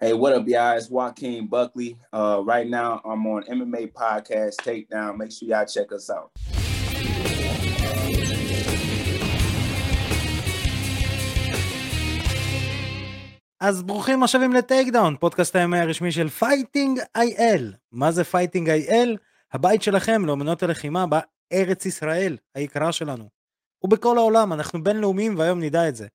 Hey, what up, y'all? It's Joaquin Buckley. Uh, right now, I'm on MMA podcast Takedown. Make sure y'all check us out. אז ברוכים השבים ל Takedown, פודקאסט ה MMA הרשמי של Fighting IL. מה זה Fighting IL? הבית שלכם לאמנות הלחימה בארץ ישראל היקרה שלנו. ובכל העולם, אנחנו בינלאומיים והיום נדע את זה.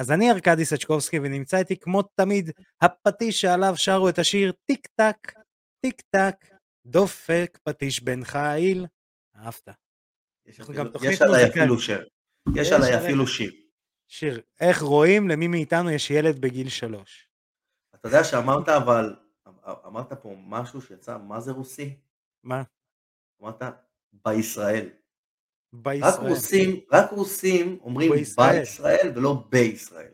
אז אני ארקדי סצ'קובסקי ונמצא איתי כמו תמיד הפטיש שעליו שרו את השיר טיק טק, טיק טק, דופק פטיש בן חיל. אהבת. יש, אפילו, יש עליי אפילו שיר. יש עליי אפילו שיר. שיר. איך רואים למי מאיתנו יש ילד בגיל שלוש. אתה יודע שאמרת אבל, אמרת פה משהו שיצא, מה זה רוסי? מה? אמרת בישראל. בישראל. רק רוסים, רק רוסים אומרים בישראל, בישראל ולא בישראל.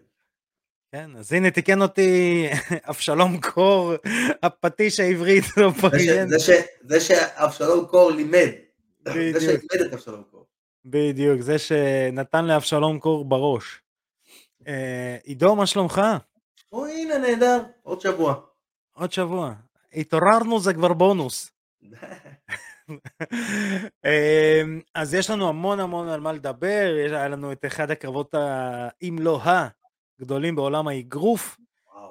כן, אז הנה תיקן אותי אבשלום קור, הפטיש העברית לא פרגן. זה שאבשלום קור לימד. זה שלימד את אבשלום קור. בדיוק, זה שנתן לאבשלום קור בראש. אה, עידו, מה שלומך? או הנה נהדר, עוד שבוע. עוד שבוע. התעוררנו זה כבר בונוס. אמ, אז יש לנו המון המון על מה לדבר, היה לנו את אחד הקרבות, אם לא הגדולים בעולם האגרוף,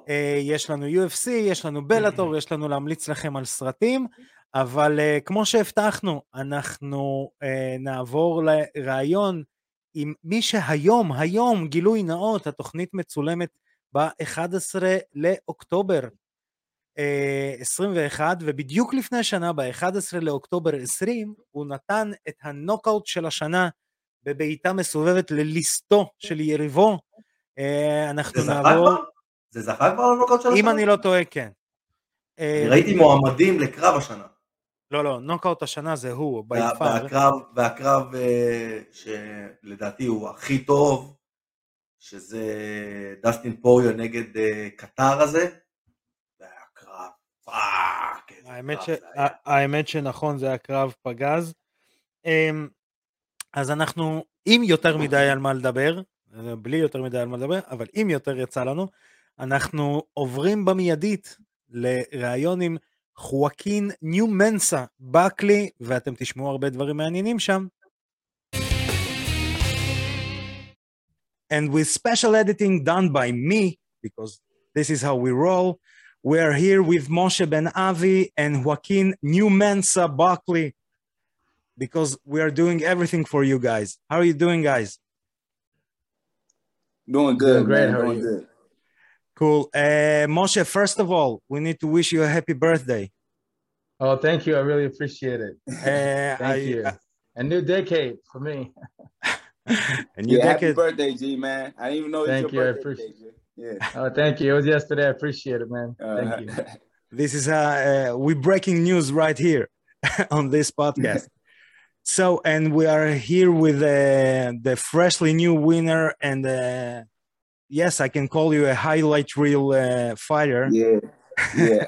אה, יש לנו UFC, יש לנו בלאטור, יש לנו להמליץ לכם על סרטים, אבל אה, כמו שהבטחנו, אנחנו אה, נעבור לראיון עם מי שהיום, היום, גילוי נאות, התוכנית מצולמת ב-11 לאוקטובר 21, ובדיוק לפני שנה, ב-11 לאוקטובר 20, הוא נתן את הנוקאוט של השנה בבעיטה מסובבת לליסטו של יריבו. אה, אנחנו זה נעבור... זכה זה זכה כבר לנוקאוט של השנה? אם אני לא טועה, כן. אני ראיתי מועמדים לקרב השנה. לא, לא, נוקאוט השנה זה הוא, ביפר. והקרב, והקרב אה, שלדעתי הוא הכי טוב, שזה דסטין פוריו נגד אה, קטר הזה, האמת, ש... האמת שנכון זה היה קרב פגז. אמ, אז אנחנו עם יותר מדי על מה לדבר, בלי יותר מדי על מה לדבר, אבל אם יותר יצא לנו, אנחנו עוברים במיידית לראיון עם חואקין ניו מנסה בקלי, ואתם תשמעו הרבה דברים מעניינים שם. And with special editing done by me, because this is how we roll, We are here with Moshe Ben Avi and Joaquin New Mensa Buckley because we are doing everything for you guys. How are you doing, guys? Doing good, doing great. Man. How doing good. Cool. Uh, Moshe, first of all, we need to wish you a happy birthday. Oh, thank you. I really appreciate it. Uh, thank I, you. a new decade for me. a new yeah, decade. Happy birthday, G man. I didn't even know thank you. I appreciate. Day, yeah. Oh, thank you. It was yesterday. I appreciate it, man. Uh, thank you. this is uh, uh we breaking news right here on this podcast. so, and we are here with uh, the freshly new winner, and uh, yes, I can call you a highlight reel uh, fighter. Yeah. Yeah.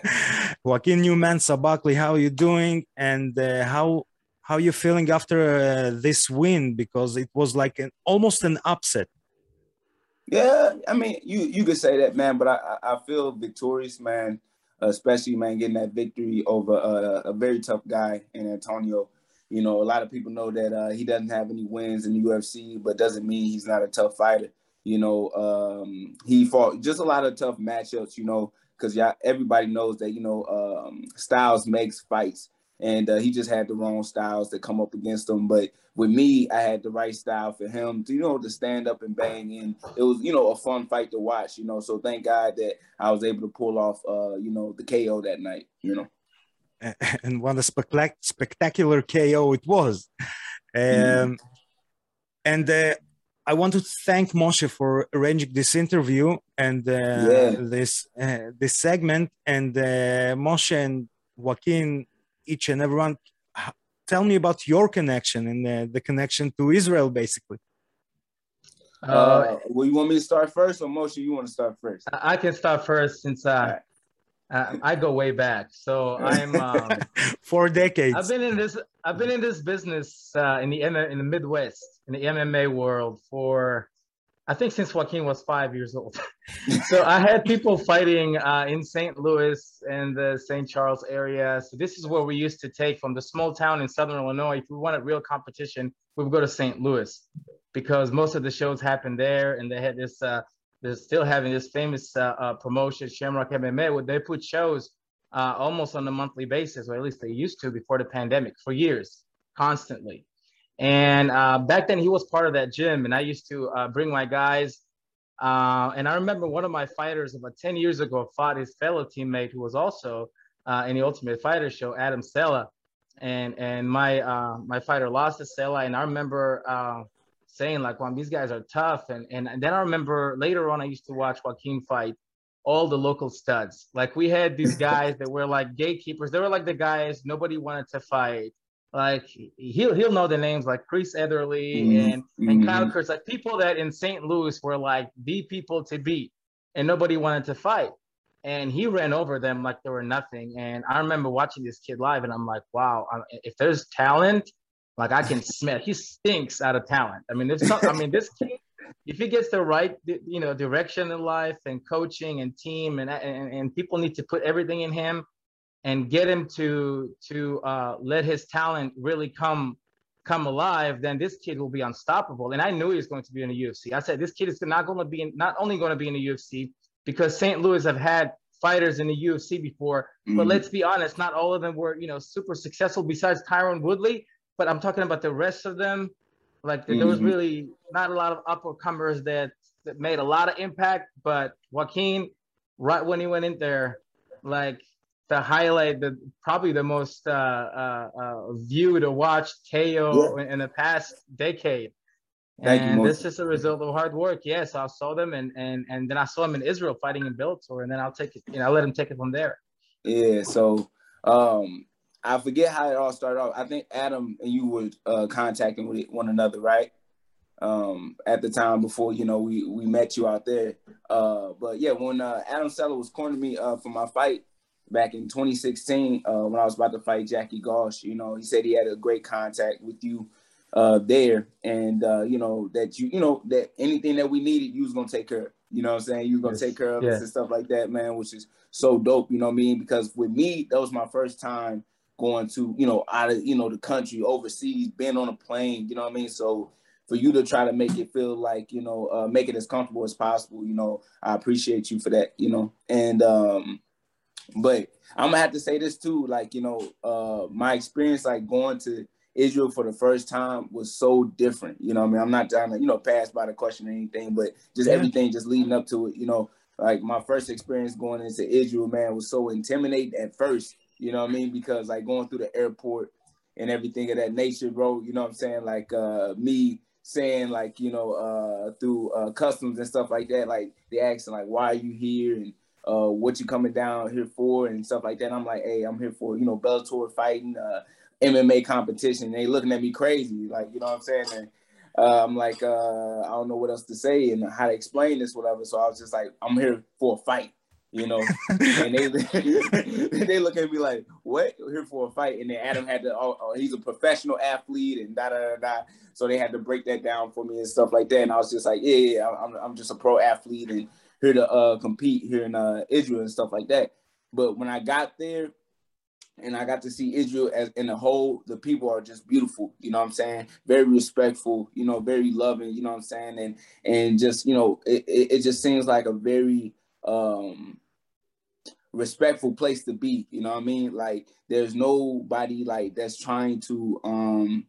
Joaquin Newman Sabakli, how are you doing? And uh, how how you feeling after uh, this win? Because it was like an almost an upset. Yeah, I mean, you you could say that, man, but I I feel victorious, man. Especially, man, getting that victory over uh, a very tough guy in Antonio. You know, a lot of people know that uh, he doesn't have any wins in the UFC, but doesn't mean he's not a tough fighter. You know, um, he fought just a lot of tough matchups. You know, because yeah, everybody knows that you know um, Styles makes fights and uh, he just had the wrong styles to come up against him. But with me, I had the right style for him to, you know, to stand up and bang. And it was, you know, a fun fight to watch, you know. So thank God that I was able to pull off, uh, you know, the KO that night, you know. And what a spectac- spectacular KO it was. Um, mm-hmm. And uh, I want to thank Moshe for arranging this interview and uh, yeah. this uh, this segment. And uh, Moshe and Joaquin each and everyone. Tell me about your connection and the, the connection to Israel, basically. Uh, uh, well, you want me to start first, or Moshe, you want to start first? I can start first since uh, right. I go way back. So I'm um, four decades. I've been in this. I've been in this business uh, in the in the Midwest in the MMA world for I think since Joaquin was five years old. so I had people fighting uh, in St. Louis and the St. Charles area. So this is where we used to take from the small town in Southern Illinois. If we wanted real competition, we would go to St. Louis because most of the shows happened there, and they had this. Uh, they're still having this famous uh, uh, promotion, Shamrock MMA, where they put shows uh, almost on a monthly basis, or at least they used to before the pandemic, for years, constantly. And uh, back then, he was part of that gym, and I used to uh, bring my guys. Uh, and I remember one of my fighters about 10 years ago fought his fellow teammate who was also uh, in the Ultimate Fighter show, Adam Cella. And and my uh, my fighter lost to Cella, and I remember uh, saying like, "Well, these guys are tough." And, and and then I remember later on, I used to watch Joaquin fight all the local studs. Like we had these guys that were like gatekeepers. They were like the guys nobody wanted to fight like he'll he'll know the names like Chris Ederle mm-hmm. and and Kyle mm-hmm. Kurtz, like people that in St. Louis were like the people to beat, and nobody wanted to fight. And he ran over them like they were nothing. And I remember watching this kid live, and I'm like, wow, if there's talent, like I can smell. He stinks out of talent. I mean, there's I mean, this kid, if he gets the right, you know, direction in life and coaching and team, and and, and people need to put everything in him and get him to to uh, let his talent really come come alive, then this kid will be unstoppable. And I knew he was going to be in the UFC. I said this kid is not going to be in, not only going to be in the UFC because St. Louis have had fighters in the UFC before, mm-hmm. but let's be honest, not all of them were you know super successful. Besides Tyron Woodley, but I'm talking about the rest of them. Like mm-hmm. there was mm-hmm. really not a lot of uppercomers that that made a lot of impact. But Joaquin, right when he went in there, like to highlight the probably the most uh, uh, uh, viewed or watched KO yeah. in the past decade. Thank and you, this is a result of hard work. Yes, I saw them, and and and then I saw him in Israel fighting in Bellator, and then I'll take it. You know, I'll let him take it from there. Yeah. So um, I forget how it all started off. I think Adam and you were uh, contacting with one another, right? Um, at the time before you know we we met you out there. Uh, but yeah, when uh, Adam Cella was cornering me uh, for my fight, back in 2016 uh, when I was about to fight Jackie Gosch. You know, he said he had a great contact with you uh, there, and uh, you know that you you know that anything that we needed, you was gonna take care. Of, you know what I'm saying? You was gonna yes. take care of us and stuff like that, man, which is so dope. You know what I mean? Because with me, that was my first time going to you know out of you know the country, overseas, being on a plane. You know what I mean? So for you to try to make it feel like you know uh, make it as comfortable as possible you know i appreciate you for that you know and um but I'm gonna have to say this too, like you know, uh, my experience like going to Israel for the first time was so different. You know, I mean, I'm not trying to you know pass by the question or anything, but just yeah. everything just leading up to it. You know, like my first experience going into Israel, man, was so intimidating at first. You know what I mean? Because like going through the airport and everything of that nature, bro. You know what I'm saying? Like uh, me saying like you know uh, through uh, customs and stuff like that. Like they asking like, why are you here and uh, what you coming down here for and stuff like that. I'm like, hey, I'm here for you know Bellator fighting, uh, MMA competition. And they looking at me crazy, like you know what I'm saying. And, uh, I'm like, uh, I don't know what else to say and how to explain this, whatever. So I was just like, I'm here for a fight, you know. and they they look at me like, what? We're here for a fight. And then Adam had to, oh, oh, he's a professional athlete and da da da da. So they had to break that down for me and stuff like that. And I was just like, yeah, yeah, I'm, I'm just a pro athlete and here to uh, compete here in uh, Israel and stuff like that. But when I got there and I got to see Israel as in a whole, the people are just beautiful. You know what I'm saying? Very respectful. You know, very loving. You know what I'm saying? And and just you know, it, it, just seems like a very um respectful place to be. You know what I mean? Like there's nobody like that's trying to um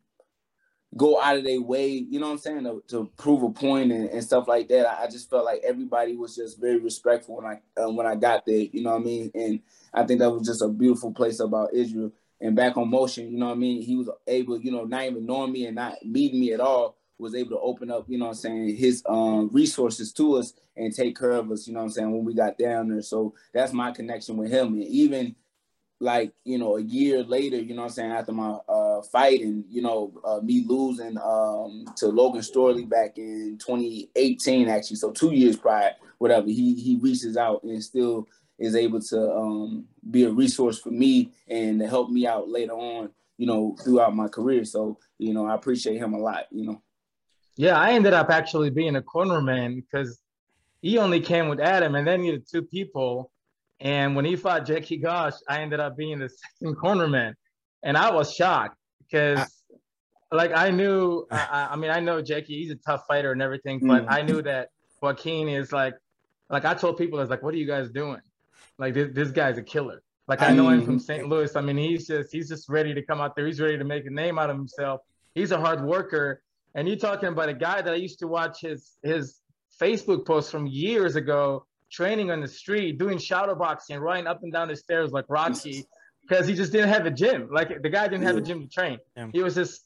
go out of their way, you know what I'm saying, to, to prove a point and, and, stuff like that. I, I, just felt like everybody was just very respectful when I uh, when I got there, you know what I mean. And I think that was just a beautiful place about Israel. And back on motion, you know what I mean. He was able, you know, not even knowing me and not meeting me at all, was able to open up, you know what I'm saying, his um, resources to us and take care of us, you know what I'm saying, when we got down there. So that's my connection with him. And even like you know a year later you know i'm saying after my uh fight and you know uh, me losing um to logan storley back in 2018 actually so two years prior whatever he he reaches out and still is able to um be a resource for me and to help me out later on you know throughout my career so you know i appreciate him a lot you know Yeah, I ended up actually being a cornerman because he only came with Adam, and then he needed two people. And when he fought Jackie Gosh, I ended up being the second cornerman, and I was shocked because, like, I knew. I, I, mean, I know Jackie; he's a tough fighter and everything, but mm. I knew that Joaquin is like, like I told people, I was like, "What are you guys doing? Like, this, this guy's a killer." Like I know him from St. Louis. I mean, he's just he's just ready to come out there. He's ready to make a name out of himself. He's a hard worker. And you're talking about a guy that I used to watch his his Facebook posts from years ago, training on the street, doing shadow boxing, running up and down the stairs like Rocky, because he just didn't have a gym. Like the guy didn't have a gym to train. Yeah. He was just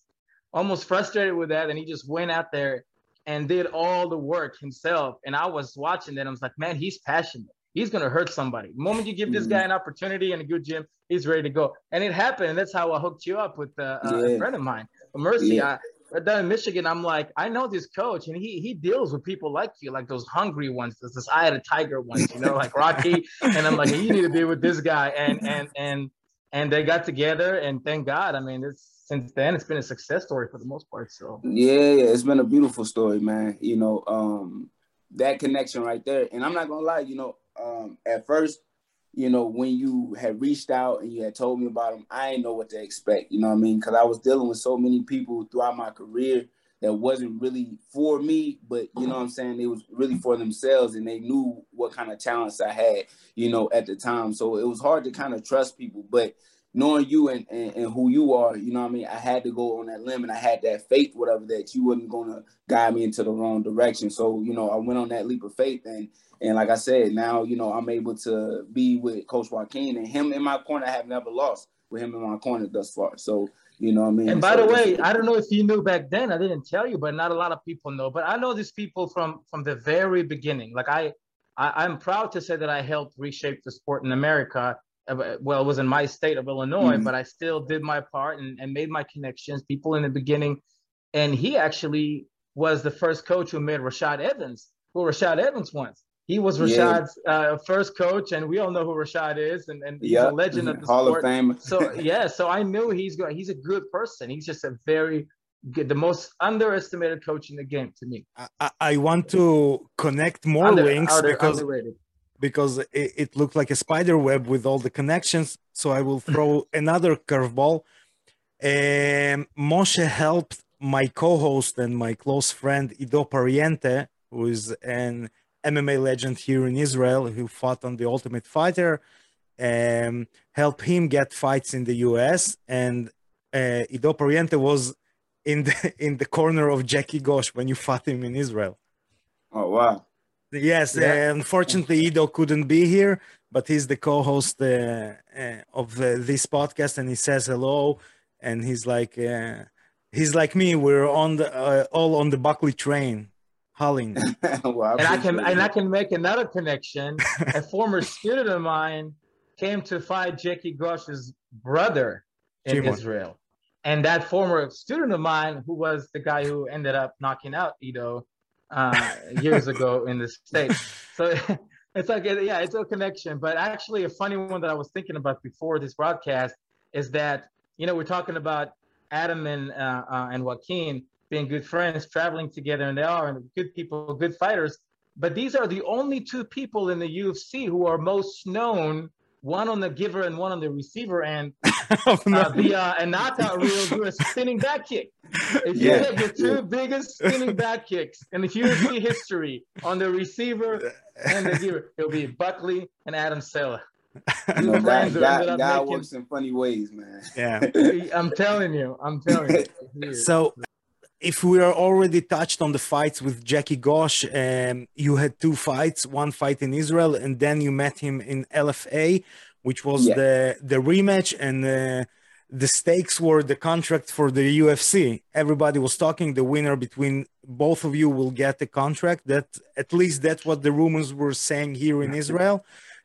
almost frustrated with that, and he just went out there and did all the work himself. And I was watching that. I was like, man, he's passionate he's going to hurt somebody. The moment you give this guy mm-hmm. an opportunity and a good gym, he's ready to go. And it happened. And that's how I hooked you up with uh, yeah. a friend of mine, Mercy. Yeah. I, down in Michigan, I'm like, I know this coach, and he he deals with people like you, like those hungry ones, those this eye of the tiger ones, you know, like Rocky. and I'm like, you need to be with this guy, and and and and they got together, and thank God. I mean, it's since then it's been a success story for the most part. So yeah, yeah, it's been a beautiful story, man. You know, um, that connection right there, and I'm not gonna lie, you know, um, at first, you know, when you had reached out and you had told me about them, I didn't know what to expect. You know what I mean? Because I was dealing with so many people throughout my career that wasn't really for me, but you know what I'm mm-hmm. saying? It was really for themselves and they knew what kind of talents I had, you know, at the time. So it was hard to kind of trust people. But knowing you and, and, and, who you are, you know what I mean? I had to go on that limb and I had that faith, whatever, that you wasn't gonna guide me into the wrong direction. So, you know, I went on that leap of faith and and like I said, now, you know, I'm able to be with Coach Joaquin and him in my corner. I have never lost with him in my corner thus far. So, you know what I mean? And by so the way, I don't know if you knew back then, I didn't tell you, but not a lot of people know. But I know these people from from the very beginning. Like I, I am proud to say that I helped reshape the sport in America. Uh, well, it was in my state of Illinois, mm-hmm. but I still did my part and, and made my connections. People in the beginning, and he actually was the first coach who made Rashad Evans, who Rashad Evans once. He was Rashad's yeah. uh, first coach, and we all know who Rashad is, and, and he's yep. a legend of the Hall sport. of Fame. so yeah, so I knew he's going. He's a good person. He's just a very good, the most underestimated coach in the game to me. I, I want to connect more Under, wings under, because underrated. Because it, it looked like a spider web with all the connections. So I will throw another curveball. Um, Moshe helped my co-host and my close friend Ido Pariente, who is an MMA legend here in Israel who fought on the Ultimate Fighter, um, help him get fights in the US. And uh, Ido Pariente was in the in the corner of Jackie Gosh when you fought him in Israel. Oh wow! Yes, yeah. uh, unfortunately Ido couldn't be here, but he's the co-host uh, uh, of this podcast, and he says hello, and he's like uh, he's like me. We're on the uh, all on the Buckley train Holling. well, and I can and I can make another connection. a former student of mine came to fight Jackie Gosh's brother in G1. Israel. And that former student of mine, who was the guy who ended up knocking out Ido uh, years ago in the States. So it's like, yeah, it's a connection. But actually, a funny one that I was thinking about before this broadcast is that, you know, we're talking about Adam and, uh, uh, and Joaquin being good friends, traveling together, and they are and good people, good fighters. But these are the only two people in the UFC who are most known, one on the giver and one on the receiver end, oh, no. uh, via a knockout rule do a spinning back kick. If you yeah. take the two yeah. biggest spinning back kicks in the UFC history on the receiver and the giver, it'll be Buckley and Adam Cella. No, God, God, God works in funny ways, man. Yeah, I'm telling you, I'm telling you. So if we are already touched on the fights with Jackie Gosh, um, you had two fights, one fight in Israel, and then you met him in LFA, which was yeah. the the rematch, and uh, the stakes were the contract for the UFC. Everybody was talking the winner between both of you will get the contract. That at least that's what the rumors were saying here in Israel.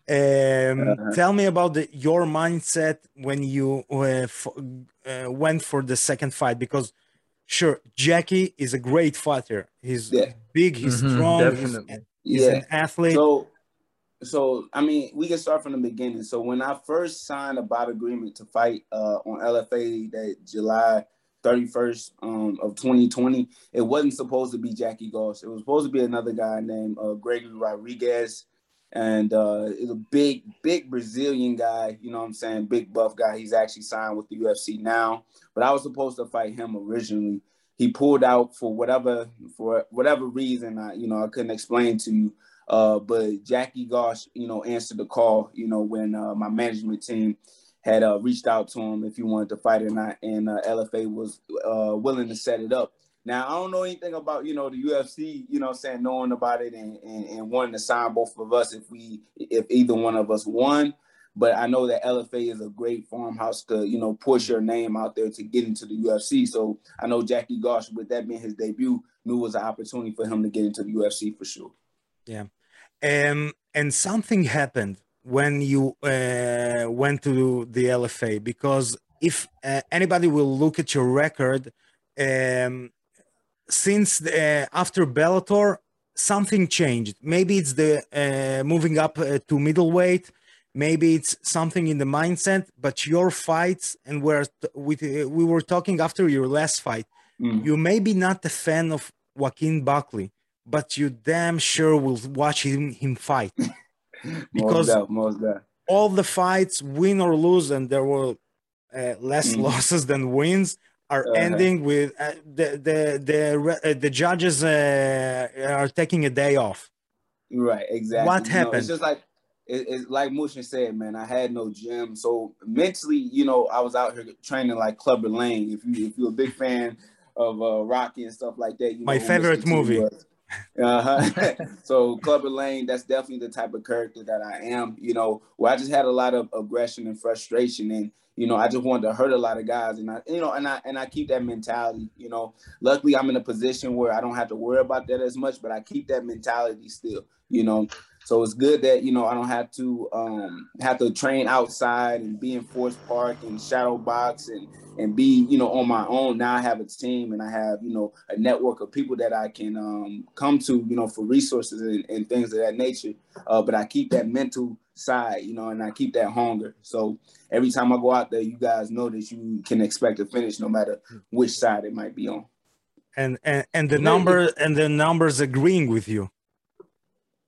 Um, uh-huh. Tell me about the, your mindset when you uh, f- uh, went for the second fight because sure, Jackie is a great fighter. He's yeah. big, he's mm-hmm, strong, definitely. he's, he's yeah. an athlete. So, so I mean, we can start from the beginning. So when I first signed a bout agreement to fight uh, on LFA that July 31st um, of 2020. It wasn't supposed to be Jackie Goss. It was supposed to be another guy named uh, Gregory Rodriguez. And uh, it's a big, big Brazilian guy, you know what I'm saying? Big buff guy. He's actually signed with the UFC now. But I was supposed to fight him originally. He pulled out for whatever for whatever reason I, you know, I couldn't explain to you. Uh, but Jackie Gosh, you know, answered the call, you know, when uh, my management team had uh, reached out to him if he wanted to fight or not, and uh, LFA was uh, willing to set it up. Now I don't know anything about you know the UFC, you know, saying knowing about it and, and, and wanting to sign both of us if we if either one of us won. But I know that LFA is a great farmhouse to you know push your name out there to get into the UFC. So I know Jackie Gosh, with that being his debut, knew it was an opportunity for him to get into the UFC for sure. Yeah, um, and something happened when you uh, went to the LFA because if uh, anybody will look at your record, um, since the, uh, after Bellator, something changed. Maybe it's the uh, moving up uh, to middleweight. Maybe it's something in the mindset. But your fights, and we're we, we were talking after your last fight. Mm. You may be not a fan of Joaquin Buckley, but you damn sure will watch him, him fight. because most most all the fights, win or lose, and there were uh, less mm. losses than wins, are uh, ending with uh, the the the uh, the judges uh, are taking a day off. Right, exactly. What you happened? Know, it's just like it, it's like Mushin said, man. I had no gym, so mentally, you know, I was out here training like Clubber Lang. If you if you're a big fan of uh, Rocky and stuff like that, you my favorite movie. Was. Uh-huh. so Clubber Lang, that's definitely the type of character that I am, you know, where I just had a lot of aggression and frustration and you know, I just wanted to hurt a lot of guys and I you know, and I and I keep that mentality, you know. Luckily I'm in a position where I don't have to worry about that as much, but I keep that mentality still, you know. So it's good that you know I don't have to um, have to train outside and be in Forest Park and shadow box and and be you know on my own. Now I have a team and I have you know a network of people that I can um, come to you know for resources and, and things of that nature. Uh, but I keep that mental side, you know, and I keep that hunger. So every time I go out there, you guys know that you can expect to finish no matter which side it might be on. And and, and the number and the numbers agreeing with you.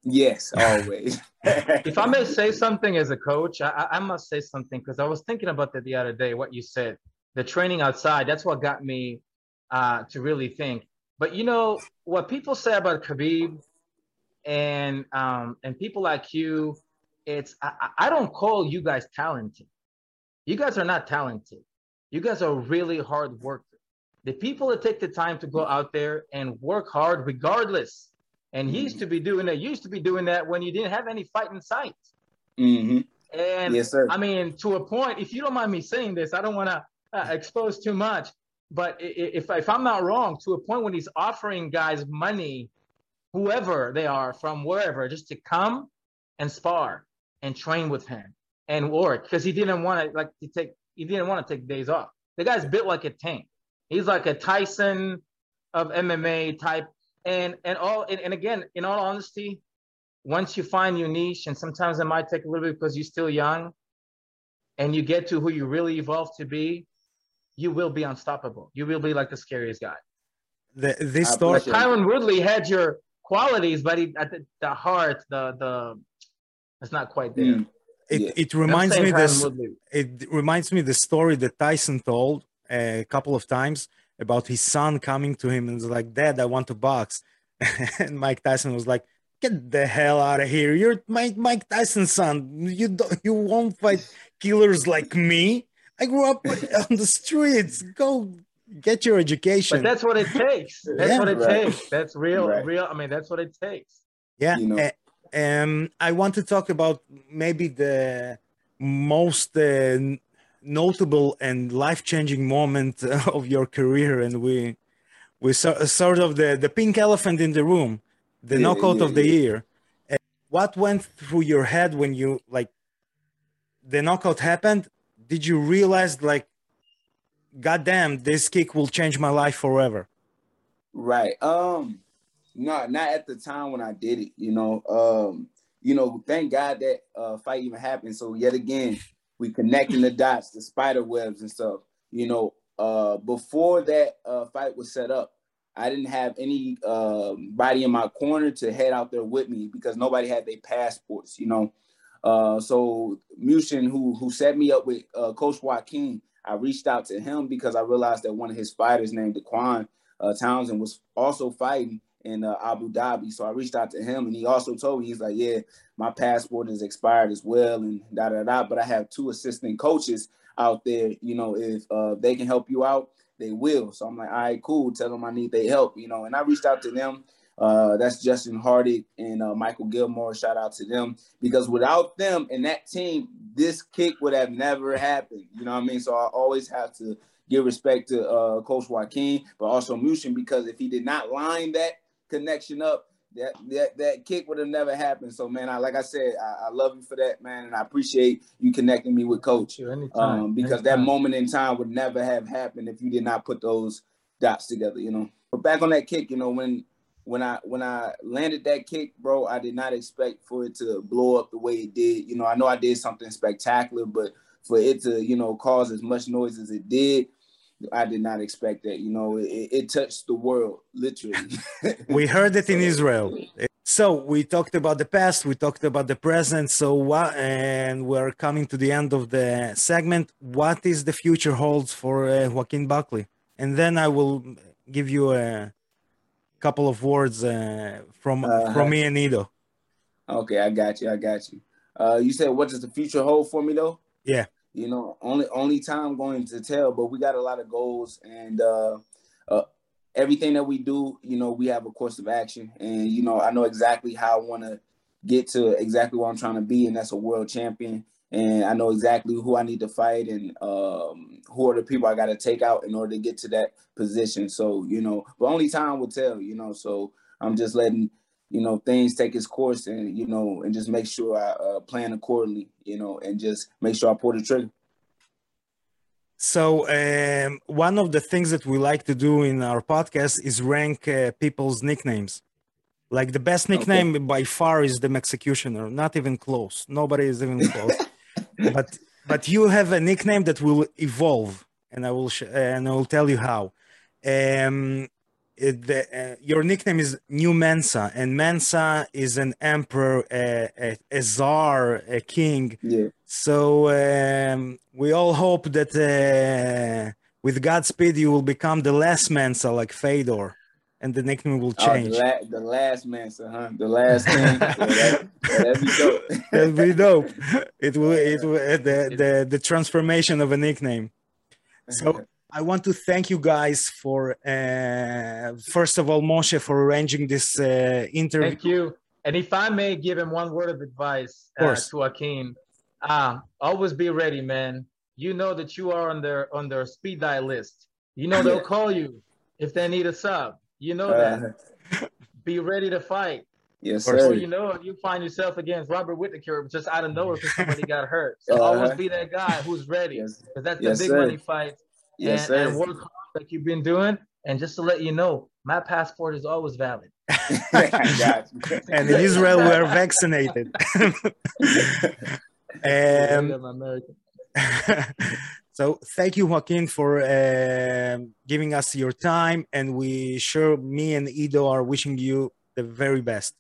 Yes, always. if I may say something as a coach, I, I must say something because I was thinking about that the other day. What you said, the training outside, that's what got me uh, to really think. But you know what people say about Khabib and um, and people like you, it's I, I don't call you guys talented. You guys are not talented. You guys are really hard workers. The people that take the time to go out there and work hard, regardless and he used to be doing that. You used to be doing that when you didn't have any fight in sight. Mm-hmm. And yes, sir. I mean, to a point, if you don't mind me saying this, I don't want to uh, expose too much. But if, if I'm not wrong, to a point when he's offering guys money, whoever they are from wherever, just to come and spar and train with him and work because he didn't want to like to take he didn't want to take days off. The guy's built like a tank. He's like a Tyson of MMA type and and all and, and again in all honesty once you find your niche and sometimes it might take a little bit because you're still young and you get to who you really evolve to be you will be unstoppable. You will be like the scariest guy. The, this story Tyron Woodley had your qualities but he, at the, the heart the the it's not quite there. Mm. it, yeah. it reminds me this it reminds me the story that Tyson told a couple of times about his son coming to him and was like, Dad, I want to box. and Mike Tyson was like, Get the hell out of here. You're Mike, Mike Tyson's son. You don't, you won't fight killers like me. I grew up on the streets. Go get your education. But that's what it takes. That's yeah, what it right. takes. That's real, right. real. I mean, that's what it takes. Yeah. You know? um, I want to talk about maybe the most uh, notable and life-changing moment of your career and we we saw sort of the the pink elephant in the room the yeah, knockout yeah, of the yeah. year. What went through your head when you like the knockout happened? Did you realize like god damn this kick will change my life forever right um no not at the time when i did it you know um you know thank god that uh fight even happened. So yet again we connecting the dots, the spider webs and stuff. You know, uh, before that uh, fight was set up, I didn't have any uh, body in my corner to head out there with me because nobody had their passports, you know. Uh, so Mushin, who who set me up with uh, Coach Joaquin, I reached out to him because I realized that one of his fighters named Daquan uh, Townsend was also fighting in uh, Abu Dhabi. So I reached out to him, and he also told me he's like, "Yeah, my passport is expired as well, and da da da." But I have two assistant coaches out there. You know, if uh, they can help you out, they will. So I'm like, "All right, cool." Tell them I need their help. You know, and I reached out to them. Uh, that's Justin Hardy and uh, Michael Gilmore. Shout out to them because without them and that team, this kick would have never happened. You know what I mean? So I always have to give respect to uh, Coach Joaquin, but also Mushin because if he did not line that connection up, that that that kick would have never happened. So man, I like I said, I, I love you for that, man, and I appreciate you connecting me with Coach. Um, because anytime. that moment in time would never have happened if you did not put those dots together, you know. But back on that kick, you know, when when I when I landed that kick, bro, I did not expect for it to blow up the way it did. You know, I know I did something spectacular, but for it to, you know, cause as much noise as it did, I did not expect that. You know, it, it touched the world literally. we heard it in Israel. So we talked about the past, we talked about the present. So what? And we're coming to the end of the segment. What is the future holds for uh, Joaquin Buckley? And then I will give you a couple of words uh, from uh, from me and Ido. Okay, I got you. I got you. Uh, you said what does the future hold for me though? Yeah you know, only only time going to tell. But we got a lot of goals, and uh, uh, everything that we do, you know, we have a course of action, and you know, I know exactly how I want to get to exactly where I'm trying to be, and that's a world champion. And I know exactly who I need to fight, and um, who are the people I got to take out in order to get to that position. So you know, but only time will tell. You know, so I'm just letting you know things take its course and you know and just make sure I uh, plan accordingly you know and just make sure I pull the trigger. So um, one of the things that we like to do in our podcast is rank uh, people's nicknames. Like the best nickname okay. by far is the Executioner, not even close. Nobody is even close. but but you have a nickname that will evolve, and I will sh- and I will tell you how. Um, it, the, uh, your nickname is New Mensa, and Mensa is an emperor, a, a, a czar, a king. Yeah. So um, we all hope that uh, with Godspeed you will become the last Mensa like Fedor, and the nickname will change. Oh, the, la- the, last Mensa, huh? The last king. yeah, that, that'd be dope. that'd be dope. It will. It will. Uh, the, the the transformation of a nickname. So. I want to thank you guys for, uh, first of all, Moshe, for arranging this uh, interview. Thank you. And if I may give him one word of advice uh, to Joaquin, uh, always be ready, man. You know that you are on their on their speed dial list. You know they'll call you if they need a sub. You know that. Uh, be ready to fight. Yes, sir. So you know, you find yourself against Robert Whittaker just out of nowhere because somebody got hurt. So uh, always be that guy who's ready because yes. that's the big sir. money fight yes, and, and work hard like you've been doing. And just to let you know, my passport is always valid. and in Israel, we are vaccinated. um, so thank you, Joaquin, for uh, giving us your time, and we sure me and Ido are wishing you the very best.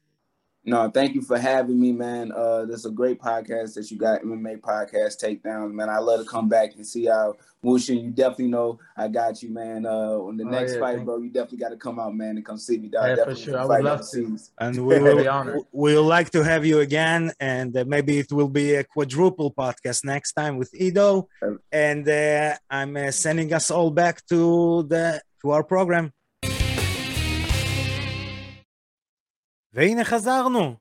No, thank you for having me, man. Uh, this is a great podcast that you got, MMA podcast takedowns, man. I love to come back and see how Mushin. You definitely know I got you, man. Uh, on the oh, next yeah, fight, bro, you definitely got to come out, man, and come see me, dog. Yeah, for sure. I would love to. See and we will, we'll like to have you again, and uh, maybe it will be a quadruple podcast next time with Ido. And uh, I'm uh, sending us all back to the to our program. והנה חזרנו.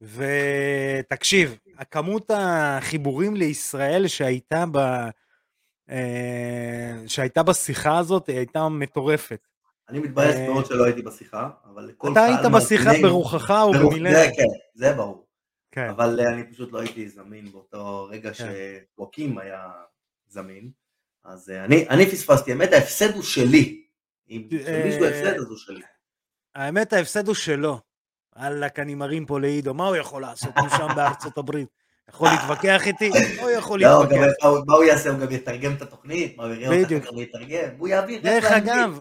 ותקשיב, הכמות החיבורים לישראל שהייתה, ב, אה, שהייתה בשיחה הזאת הייתה מטורפת. אני מתבאס אה, מאוד שלא הייתי בשיחה, אבל לכל אתה היית בשיחה ברוחך ובמילה. זה כן, זה ברור. כן. אבל אה, אני פשוט לא הייתי זמין באותו רגע כן. שוואקים היה זמין. אז אני, אני פספסתי, האמת ההפסד הוא שלי. אם מישהו הפסד אז הוא שלי. האמת ההפסד הוא שלו. וואלכ, אני מרים פה לעידו, מה הוא יכול לעשות? הוא שם בארצות הברית. יכול להתווכח איתי, או יכול לא, להתווכח. לא, מה הוא יעשה? הוא גם יתרגם את התוכנית? מה, הוא אותך גם להתרגם? הוא יעביר דרך אגב,